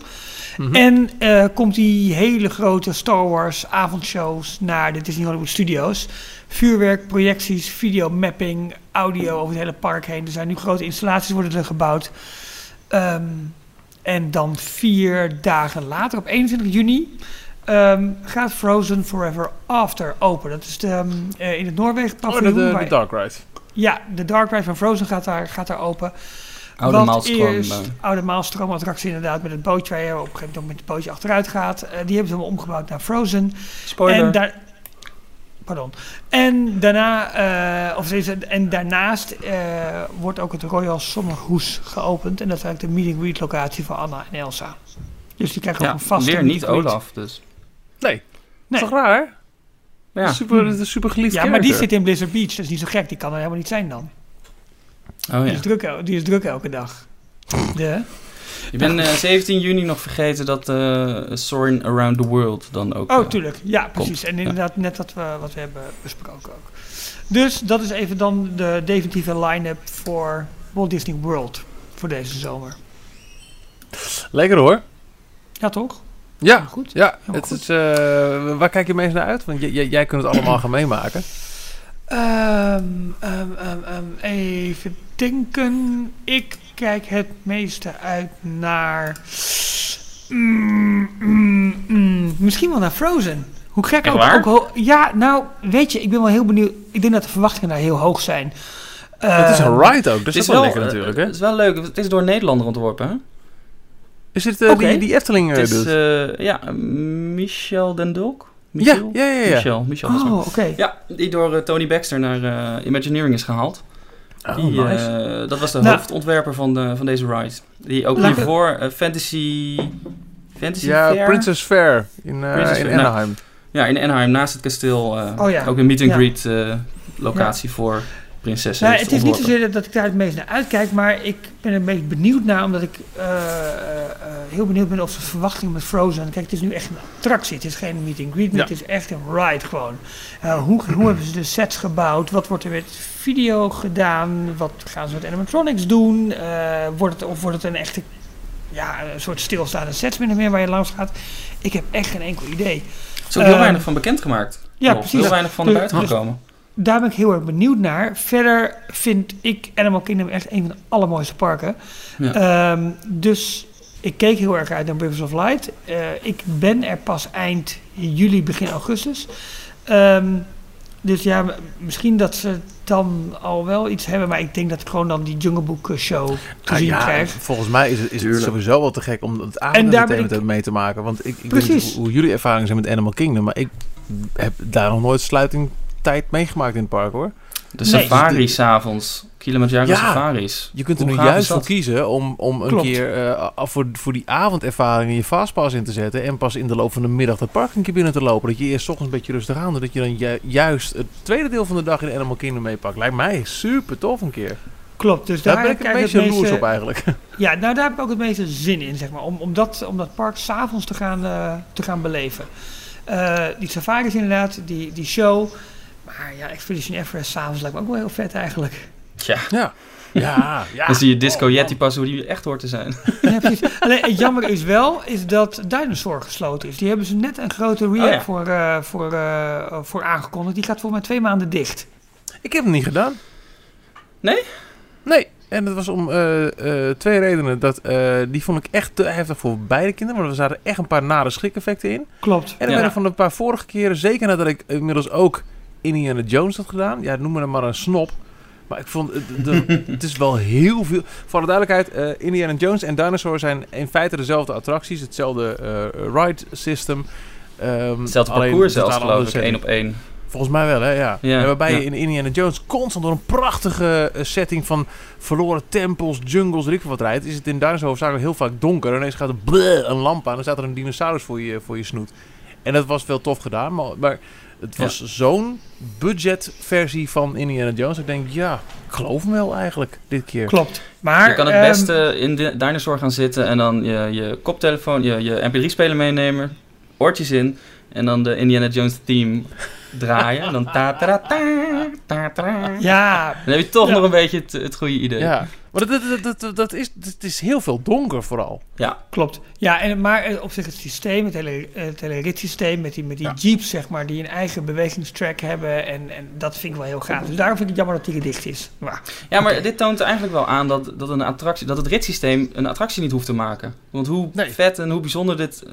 mhm. En eh, komt die hele grote Star Wars avondshows naar de Disney Hollywood Studios. Vuurwerk, projecties, videomapping, audio over het hele park heen. Er zijn nu grote installaties worden er gebouwd. Ehm, en dan vier dagen later, op 21 juni, ehm, gaat Frozen Forever After open. Dat is de, ehm, eh, in het Noorwegen Oh, paviljoen. de, de, waar- de Dark Ride. ja, de Dark Ride van Frozen gaat daar, gaat daar open. Oude maalstroom. eerst- eh. oude maalstroomattractie inderdaad met het bootje waar je op een gegeven moment met het bootje achteruit gaat. Eh, die hebben ze helemaal omgebouwd naar Frozen. Spoiler. En, daar, pardon. en daarna, eh, of is het, en daarnaast eh, wordt ook het Royal Sommerhoes geopend. En dat is eigenlijk de meeting greet locatie van Anna en Elsa. Dus die krijgen ook een vaste weer niet. Olaf, dus. Nee. Nee. Is toch raar? Ja. Super, dat super geliefd Ja, maar die zit in Blizzard Beach. Dat is niet zo gek. Die kan er helemaal niet zijn dan. Oh Die, ja. is druk, die is druk elke dag. De, Je bent eh, 17 juni nog vergeten dat eh Soaring Around the World dan ook... Oh, eh, tuurlijk. Ja, precies. En inderdaad, net wat we, wat we hebben besproken ook. Dus dat is even dan de definitieve line-up voor Walt Disney World voor deze zomer. Lekker hoor. Ja, toch? Ja, Goed. ja. Het goed. is, eh, waar kijk je meest naar uit? Want j- j- jij kunt het allemaal gaan meemaken. Ehm, ehm, ehm, even denken. Ik kijk het meeste uit naar. Mm, mm, mm, misschien wel naar Frozen. Hoe gek ook, ook ho- Ja, nou, weet je, ik ben wel heel benieuwd. Ik denk dat de verwachtingen daar heel hoog zijn. het is een ride ook, dus dat is wel lekker eh, natuurlijk. Hè? Het is wel leuk. Het is door Nederlander ontworpen. Hè? Is dit eh, Oké. die, die Efteling Het eh, is doet? eh, ja, Michel den Dulk. ja, Michel? ja, ja. ja. Michel, Michel. Oh, oké. Ja, die door Tony Baxter naar Imagineering is gehaald. Oh, Die, nice. eh, dat was de Nou. hoofdontwerper van, de, van deze ride. Die ook hiervoor Fantasy... Fantasy ja, Fair? Princess Fair in, eh, Princess in Fair, nou. Anaheim. Ja, in Anaheim, naast het kasteel. eh, Oh ja. Ook een meet and Ja. greet eh, locatie voor prinsessen. Nou, heeft het is niet zozeer dat ik daar het meest naar uitkijk, maar ik ben er een beetje benieuwd naar, omdat ik eh, eh, heel benieuwd ben of de verwachtingen met Frozen. Kijk, het is nu echt een attractie. Het is geen meet and greet, Ja. het is echt een ride gewoon. Eh, hoe, hoe hebben ze de sets gebouwd? Wat wordt er met video gedaan? Wat gaan ze met animatronics doen? Eh, wordt het, of wordt het een echte, ja, een soort stilstaande sets min of meer waar je langs gaat? Ik heb echt geen enkel idee. Er is ook heel weinig van bekendgemaakt. ja, precies. Heel weinig van Dus- naar buiten dus- gekomen. Daar ben ik heel erg benieuwd naar. Verder vind ik Animal Kingdom echt een van de allermooiste parken. Ja. Ehm, dus ik keek heel erg uit naar Rivers of Light. Eh, ik ben er pas eind juli, begin augustus. Ehm, dus ja, misschien dat ze dan al wel iets hebben. Maar ik denk dat ik gewoon dan die Jungle Book eh, show te Ah, zien ja, krijg. volgens mij is het, is het sowieso wel te gek om het avondentertainment ik- mee te maken. Want ik, ik weet Precies. niet hoe, jullie ervaringen zijn met Animal Kingdom, maar ik heb daar nog nooit sluitingtijd meegemaakt in het park hoor. De Nee. safaris s'avonds. Kilimanjaro Ja. safaris. Je kunt er Hoe nu juist voor kiezen om, om een Klopt. keer eh, af voor, voor die avondervaring je fastpass in te zetten. En pas in de loop van de middag dat park een keer binnen te lopen. Dat je eerst 's ochtends een beetje rustig aan doet. Dat je dan ju- juist het tweede deel van de dag in Animal Kingdom meepakt. Lijkt mij super tof een keer. Klopt, dus Daar daar, ben ik een het jaloers meeste- op eigenlijk. (laughs) Ja, nou daar heb ik ook het meeste zin in, zeg maar. Om, om, dat, om dat park s'avonds te, gaan eh, te gaan beleven. Eh, die safaris inderdaad, die, die show. Maar ja, Expedition Everest s'avonds lijkt me ook wel heel vet eigenlijk. Tja, Ja. Ja, ja. dan zie je Disco Oh, Yeti pas hoe die echt hoort te zijn. (laughs) Ja, precies. Alleen het jammer is wel, is dat Dinosaur gesloten is. Die hebben ze net een grote Oh ja. voor, eh, voor, eh, voor aangekondigd. Die gaat volgens mij twee maanden dicht. Ik heb het niet gedaan. Nee? Nee. En dat was om eh, eh, twee redenen. Dat, eh, die vond ik echt te heftig voor beide kinderen. Maar er zaten echt een paar nare schrik-effecten in. Klopt. En er Ja. werden van een paar vorige keren, zeker nadat ik inmiddels ook Indiana Jones had gedaan. Ja, noem me hem maar een snop. Maar ik vond, het- de- (laughs) het is wel heel veel. Voor de duidelijkheid, eh, Indiana Jones en Dinosaur zijn in feite dezelfde attracties. Hetzelfde eh, ride system. Ehm, Hetzelfde alleen parcours zelfs, geloof ik. één op één. Volgens mij wel, hè? Ja. Ja, En waarbij ja. je in Indiana Jones constant door een prachtige eh, setting van verloren tempels, jungles, weet wat rijdt. Is het in Dinosaur hoofdzakelijk heel vaak donker. En ineens gaat er bleh, een lamp aan. Dan staat er een dinosaurus voor je, voor je snoet. En dat was wel tof gedaan. Maar, maar het was zo'n budgetversie van Indiana Jones. Ik denk, ja, ik geloof hem wel eigenlijk dit keer. Klopt. Maar, je kan het ehm, beste in de Dinosaur gaan zitten en dan je, je koptelefoon, je, je mp3-speler meenemen, oortjes in en dan de Indiana Jones theme draaien. En dan ta ta ta ta ta. Ja, Dan heb je toch Ja. nog een beetje het, het goede idee. Ja, maar dat, dat, dat, dat, dat is, het is heel veel donker vooral. klopt. Ja, en, maar eh, op zich het systeem, het hele, eh, het hele ritssysteem met die, met die Ja. jeeps, zeg maar, die een eigen bewegingstrack hebben. En, en dat vind ik wel heel gaaf. Dus daarom vind ik het jammer dat die dicht is. Maar, Ja, maar dit toont eigenlijk wel aan dat, dat, een attractie, dat het ritssysteem een attractie niet hoeft te maken. Want hoe Nee. vet en hoe bijzonder dit eh,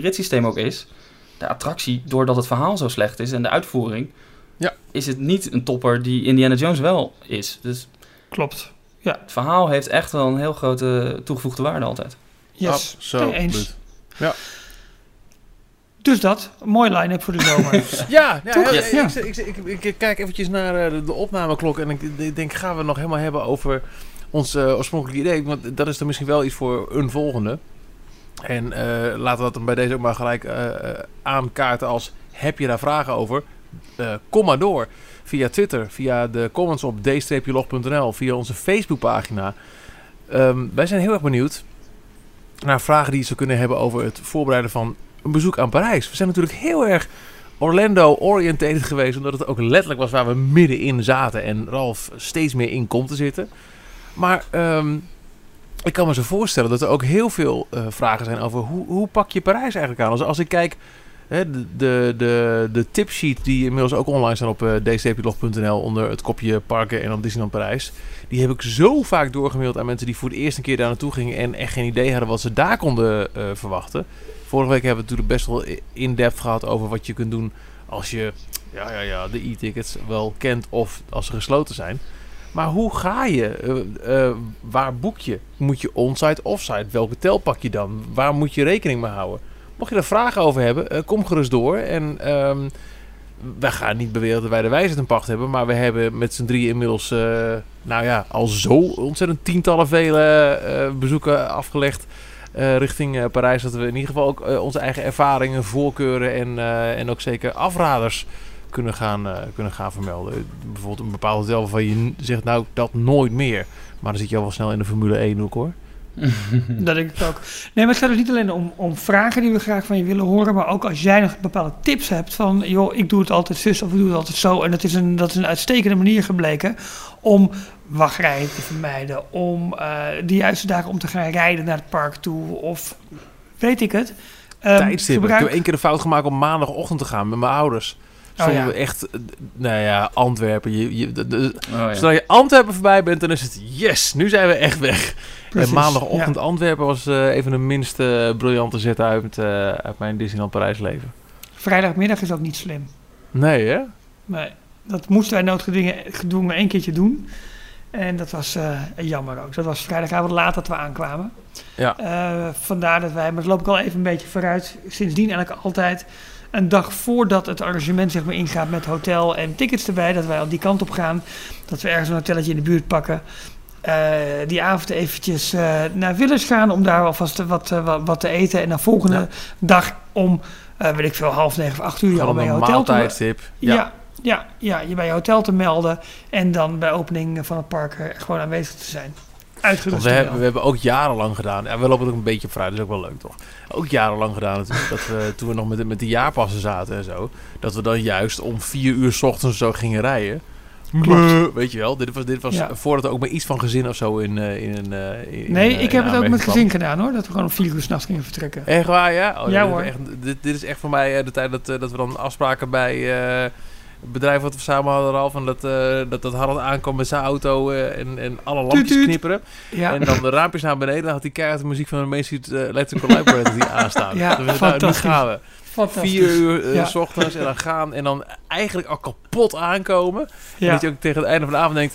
ritssysteem ook is, de attractie, doordat het verhaal zo slecht is en de uitvoering, Ja. is het niet een topper die Indiana Jones wel is. Dus klopt. Het verhaal heeft echt wel een heel grote toegevoegde waarde altijd. Yes. Nee, eens. Dus dat, een mooi line-up voor de zomer. (laughs) Ja, ja, Ja. Ik, ik, ik, ik- ik kijk eventjes naar eh, de, de opnameklok en ik, ik denk, gaan we het nog helemaal hebben over ons eh, oorspronkelijke idee? Want dat is dan misschien wel iets voor een volgende. En eh, laten we dat dan bij deze ook maar gelijk aankaarten als, heb je daar vragen over? Eh, kom maar door. Via Twitter, via de comments op d-log.nl, via onze Facebookpagina. Ehm, wij zijn heel erg benieuwd naar vragen die je zou kunnen hebben over het voorbereiden van een bezoek aan Parijs. We zijn natuurlijk heel erg Orlando-orientated geweest, omdat het ook letterlijk was waar we middenin zaten en Ralf steeds meer in komt te zitten. Maar ehm, ik kan me zo voorstellen dat er ook heel veel eh, vragen zijn over hoe, hoe pak je Parijs eigenlijk aan. Als, als ik kijk, de, de, de, tipsheet die inmiddels ook online staan op uh, onder het kopje parken en dan Disneyland Parijs. Die heb ik zo vaak doorgemaild aan mensen die voor de eerste keer daar naartoe gingen en echt geen idee hadden wat ze daar konden eh, verwachten. Vorige week hebben we natuurlijk best wel in-depth gehad over wat je kunt doen als je ja, ja, ja, de e-tickets wel kent of als ze gesloten zijn. Maar hoe ga je? Eh, waar boek je? Moet je onsite, offsite? Welke tel pak je dan? Waar moet je rekening mee houden? Mocht je daar vragen over hebben, eh, kom gerust door. En ehm, wij gaan niet beweren dat wij de wijsheid in pacht hebben. Maar we hebben met z'n drieën inmiddels, nou ja, al zo ontzettend tientallen vele bezoeken afgelegd. richting Parijs. Dat we in ieder geval ook onze eigen ervaringen, voorkeuren en, en ook zeker afraders kunnen gaan, kunnen gaan vermelden. Bijvoorbeeld een bepaald hotel waarvan je zegt, nou, dat nooit meer. Maar dan zit je al wel snel in de Formule 1 hoek, hoor. (laughs) dat denk ik ook. Nee, maar het gaat dus niet alleen om, om vragen die we graag van je willen horen, maar ook als jij nog bepaalde tips hebt van, joh, ik doe het altijd zus of ik doe het altijd zo. En dat is een, dat is een uitstekende manier gebleken om wachtrijen te vermijden, om uh, de juiste dagen om te gaan rijden naar het park toe of weet ik het. Um. Gebruik... Ik heb één keer de fout gemaakt om maandagochtend te gaan met mijn ouders. Oh, ja. echt, nou ja, Antwerpen. Je, je, de, oh, ja. Zodra je Antwerpen voorbij bent, dan is het yes, nu zijn we echt weg. Precies, en maandagochtend Antwerpen was uh, even de minst uh, briljante zet uit, uh, uit mijn Disneyland Parijs leven. Vrijdagmiddag is ook niet slim. Nee, hè? Nee, dat moesten wij noodgedwongen één keertje doen. En dat was jammer ook. Dat was vrijdagavond laat dat we aankwamen. Ja. vandaar dat wij, maar dat loop ik al even een beetje vooruit. Sindsdien eigenlijk altijd een dag voordat het arrangement zeg maar, ingaat met hotel en tickets erbij, dat wij al die kant op gaan. Dat we ergens een hotelletje in de buurt pakken. Uh, die avond eventjes uh, naar Willers gaan om daar alvast wat, uh, wat, wat, te eten. En de volgende ja. dag om, weet ik veel, half negen of acht uur al bij je hotel te... Ja. ja. Ja, ja, je bij je hotel te melden en dan bij opening van het park gewoon aanwezig te zijn uitgerust. We hebben, we hebben ook jarenlang gedaan. Ja, we lopen ook een beetje op vooruit, dat is ook wel leuk toch? Ook jarenlang gedaan natuurlijk. dat we (laughs) toen we nog met, met de jaarpassen zaten en zo. Dat we dan juist om vier uur s ochtends zo gingen rijden. Klopt. Weet je wel, dit was, dit was ja. voordat er ook maar iets van gezin of zo in. In, uh, in nee, ik heb het ook met gezin gedaan hoor. Dat we gewoon om vier uur s'nachts gingen vertrekken. Echt waar, ja? Oh, ja hoor. Echt, dit, dit, is echt voor mij de tijd dat, dat we dan afspraken bij bedrijf wat we samen hadden al van dat, uh, dat, dat Harald aankwam met zijn auto uh, en, en alle lampjes tuut, knipperen. Ja. En dan de raampjes naar beneden. Dan had hij keihard de muziek van de Street uh, Electrical Library die aanstaan. (laughs) Ja, dus nou, nu gaan we. Vier uur ja. s ochtends en dan gaan en dan eigenlijk al kapot aankomen. Ja. En dat je ook tegen het einde van de avond denkt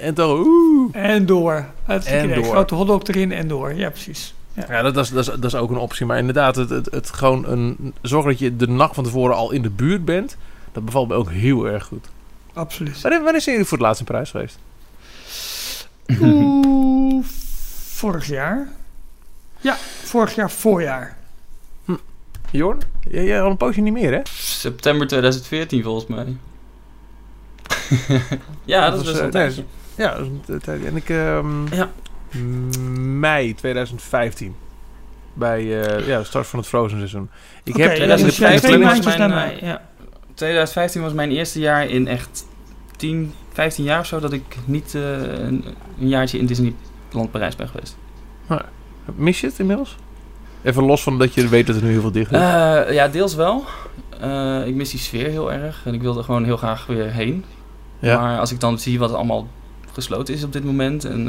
en oeh. En door. En door. Grote hotdog erin en door. Ja, precies. Ja, ja dat, dat, is, dat, is, dat is ook een optie. Maar inderdaad, het, het, het gewoon een, zorg dat je de nacht van tevoren al in de buurt bent. Dat bevalt me ook heel erg goed. Absoluut. Wanneer, wanneer zijn jullie voor het laatst in prijs geweest? Oeh, vorig jaar. Ja, vorig jaar voorjaar. Hm. Jorn, jij, jij al een poosje niet meer, hè? September 2014 volgens mij. ja, dat, dat is best een Ja, dat is een tijd. En ik... Um, ja. Mei 2015 bij uh, ja, de start van het Frozen seizoen. Ik okay, heb ja, dus twee maandjes na mij, ja. 2015 was mijn eerste jaar in echt 10, 15 jaar of zo dat ik niet uh, een, een, jaartje in Disneyland Parijs ben geweest. Maar, mis je het inmiddels? Even los van dat je weet dat er nu heel veel dicht is. Uh, ja, deels wel. Uh, ik mis die sfeer heel erg en ik wilde gewoon heel graag weer heen. Ja. Maar als ik dan zie wat allemaal gesloten is op dit moment, en,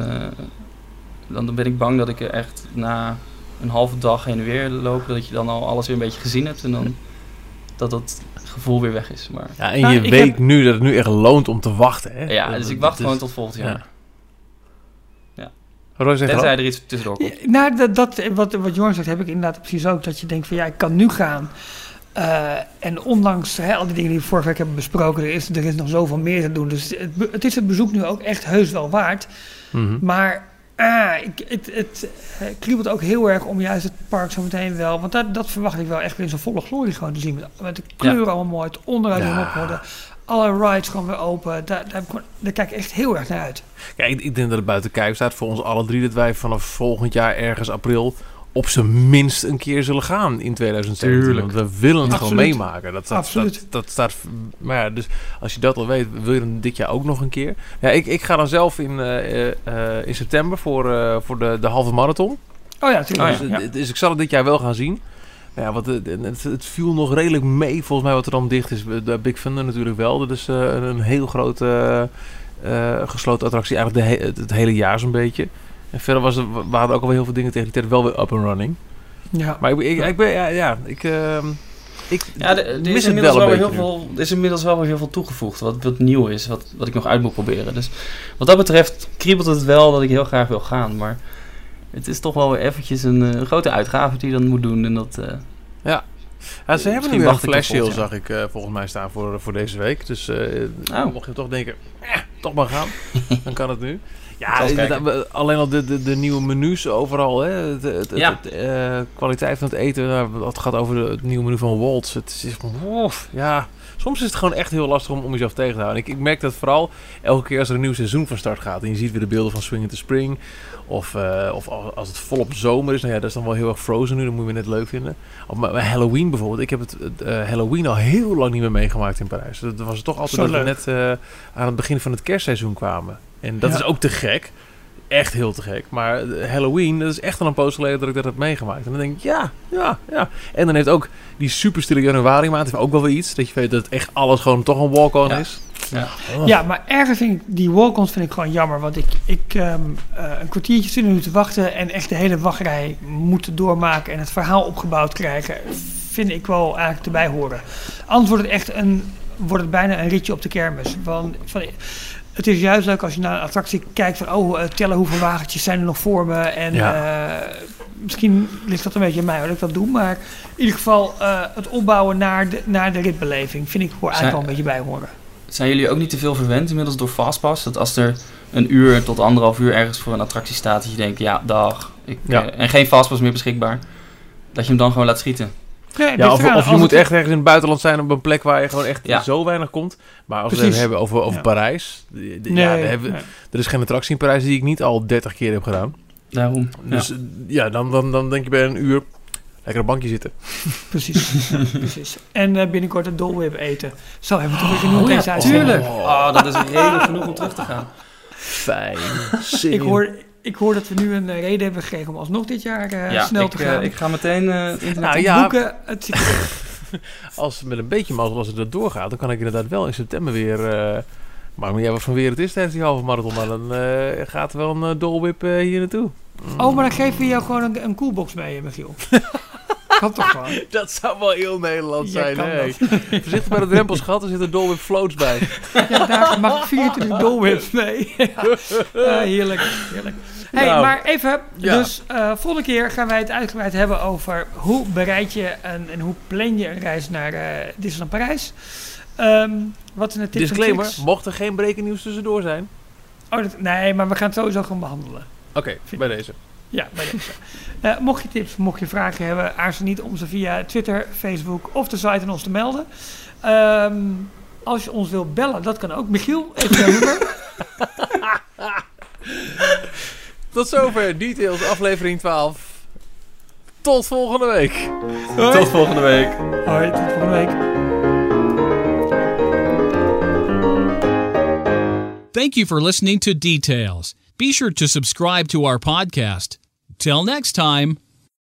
dan, dan ben ik bang dat ik er echt na een halve dag heen en weer loop, dat je dan al alles weer een beetje gezien hebt en dan dat dat gevoel weer weg is. Maar... Ja, en nou, je weet nu dat het nu echt loont om te wachten. Hè? Ja, dus ik wacht gewoon tot volgend jaar. Ja. ja. Tenzij er iets tussendoor komt. Ja, nou, dat, dat, wat, wat Jorn zegt, heb ik inderdaad precies ook. Dat je denkt van ja, ik kan nu gaan. Uh, en ondanks hè, al die dingen die we vorige week hebben besproken, er is, er is nog zoveel meer te doen. Dus het, het is het bezoek nu ook echt heus wel waard. Mm -hmm. Maar Ah, ik, het, het, het kriebelt ook heel erg om juist het park zo meteen wel. Want dat, dat verwacht ik wel echt weer in zijn volle glorie gewoon te zien. Met, met de kleuren allemaal mooi, het onderuit ja. op worden. Alle rides gewoon weer open. Daar, daar, daar, kijk ik echt heel erg naar uit. Ja, ik, ik denk dat het buiten kijf staat voor ons alle drie. Dat wij vanaf volgend jaar ergens april op zijn minst een keer zullen gaan in 2017. Tuurlijk. Want we willen het gewoon meemaken. Dat, dat. Dat, dat staat, maar ja, dus als je dat al weet, wil je dan dit jaar ook nog een keer? Ja, ik, ik ga dan zelf in, eh, eh, in september voor, eh, voor de, de halve marathon. Oh ja, natuurlijk. Oh ja. Dus, dus ik zal het dit jaar wel gaan zien. Ja, wat, het, het, viel nog redelijk mee, volgens mij, wat er dan dicht is. De Big Thunder natuurlijk wel. Dat is een heel grote gesloten attractie. Eigenlijk de he- het, het hele jaar zo'n beetje. En verder was er, waren er ook al heel veel dingen tegen die tijd wel weer up and running. Ja. Maar ik, ik, ik ben, ja, ja ik, ehm, ik Ja, mis is het inmiddels wel heel nu. veel, er is inmiddels wel weer heel veel toegevoegd. Wat, wat nieuw is, wat, wat ik nog uit moet proberen. Dus wat dat betreft kriebelt het wel dat ik heel graag wil gaan. Maar het is toch wel weer eventjes een, eh, grote uitgave die je dan moet doen. En dat, eh, Ja, ze hebben nu weer een flash sale, zag ik eh, volgens mij staan voor, voor deze week. Dus eh Oh. mocht je toch denken, eh, toch maar gaan, (laughs) dan kan het nu. Ja, inderdaad, alleen al de, de, de nieuwe menus overal. Hè? Het, het, het- Ja. het, eh, kwaliteit van het eten. Nou, het gaat over de- het nieuwe menu van Waltz. Het is ja, soms is het gewoon echt heel lastig om, om jezelf tegen te houden. Ik, ik merk dat vooral elke keer als er een nieuw seizoen van start gaat. En je ziet weer de beelden van Swing into Spring. Of, eh, of al- als het volop zomer is. Nou ja, dat is dan wel heel erg frozen nu. Dat moet je net leuk vinden. Of maar, Halloween bijvoorbeeld. Ik heb het het, eh, Halloween al heel lang niet meer meegemaakt in Parijs. Dat was toch altijd Zo dat we net eh, aan het begin van het kerstseizoen kwamen. En dat Ja. is ook te gek. Echt heel te gek. Maar Halloween, dat is echt al een poos geleden dat ik dat heb meegemaakt. En dan denk ik, ja, ja, ja. En dan heeft ook die super stille januari maand heeft ook wel weer iets. Dat je weet dat echt alles gewoon toch een walk-on Ja. is. Ja. Oh. Ja, maar ergens vind ik die walk-ons vind ik gewoon jammer. Want ik, ik ehm, eh, een kwartiertje, 20 minuten wachten en echt de hele wachtrij moeten doormaken en het verhaal opgebouwd krijgen, vind ik wel eigenlijk erbij horen. Anders wordt het echt een, wordt het bijna een ritje op de kermis. Van, van, het is juist leuk als je naar een attractie kijkt van, oh, eh, tellen hoeveel wagentjes zijn er nog voor me. En eh, misschien ligt dat een beetje aan mij hoor, dat ik dat doe. Maar in ieder geval eh, het opbouwen naar de, naar de ritbeleving vind ik hoor eigenlijk wel een beetje bij horen. zijn jullie ook niet te veel verwend inmiddels door Fastpass? Dat als er een uur tot anderhalf uur ergens voor een attractie staat, dat je denkt, ja, dag. Ik, Ja. en geen Fastpass meer beschikbaar. Dat je hem dan gewoon laat schieten. Nee, Ja, of, je moet het- echt ergens in het buitenland zijn op een plek waar je gewoon echt Ja. zo weinig komt. Maar als we het hebben over, over Ja. Parijs. Nee, ja, we hebben, nee, er is geen attractie in Parijs die ik niet al 30 keer heb gedaan. Daarom. Dus ja, ja dan, dan, dan denk je bij een uur lekker op een bankje zitten. (laughs) precies, precies. En eh, binnenkort een Dole Whip eten. Zo hebben we toch weer genoeg Oh, deze ja, uitzending. tuurlijk. Oh, dat is reden genoeg om terug te gaan. Fijn. Ik hoor, ik hoor dat we nu een eh, reden hebben gekregen om alsnog dit jaar eh, ja, snel ik, te eh, gaan. ik ga meteen eh, (laughs) het internet Nou (laughs) ja, Boeken, het als met een beetje mazzel als het dat doorgaat, dan kan ik inderdaad wel in september weer. eh maar jij wat van weer het is tijdens die halve marathon, maar dan eh, gaat er wel een uh, dolwip eh, hier naartoe. Oh, maar dan geven we jou gewoon een, een coolbox mee, eh, Michiel. (laughs) kan toch gewoon? (laughs) Dat zou wel heel Nederland zijn. hè? Voorzichtig bij de drempels gehad, er zitten dolwip floats bij. (laughs) Ja, daar mag ik 24 Dole Whips mee. (laughs) ja. Eh, heerlijk, heerlijk. Hey, Nou, maar even, ja. dus eh volgende keer gaan wij het uitgebreid hebben over hoe bereid je en, en hoe plan je een reis naar eh Disneyland Parijs. Ehm, wat zijn de tips en Disclaimer, mocht er geen breaking nieuws tussendoor zijn. Oh, dat- nee, maar we gaan het sowieso gewoon behandelen. Oké, bij deze. Ja, bij deze. Eh, mocht je tips, mocht je vragen hebben, aarzel niet om ze via Twitter, Facebook of de site aan ons te melden. Ehm, als je ons wilt bellen, dat kan ook. Michiel, even jouw nummer. (laughs) Tot zover Details, aflevering 12. Tot volgende week. Tot volgende week. Hoi, tot volgende week. Thank you for listening to Details. Be sure to subscribe to our podcast. Till next time.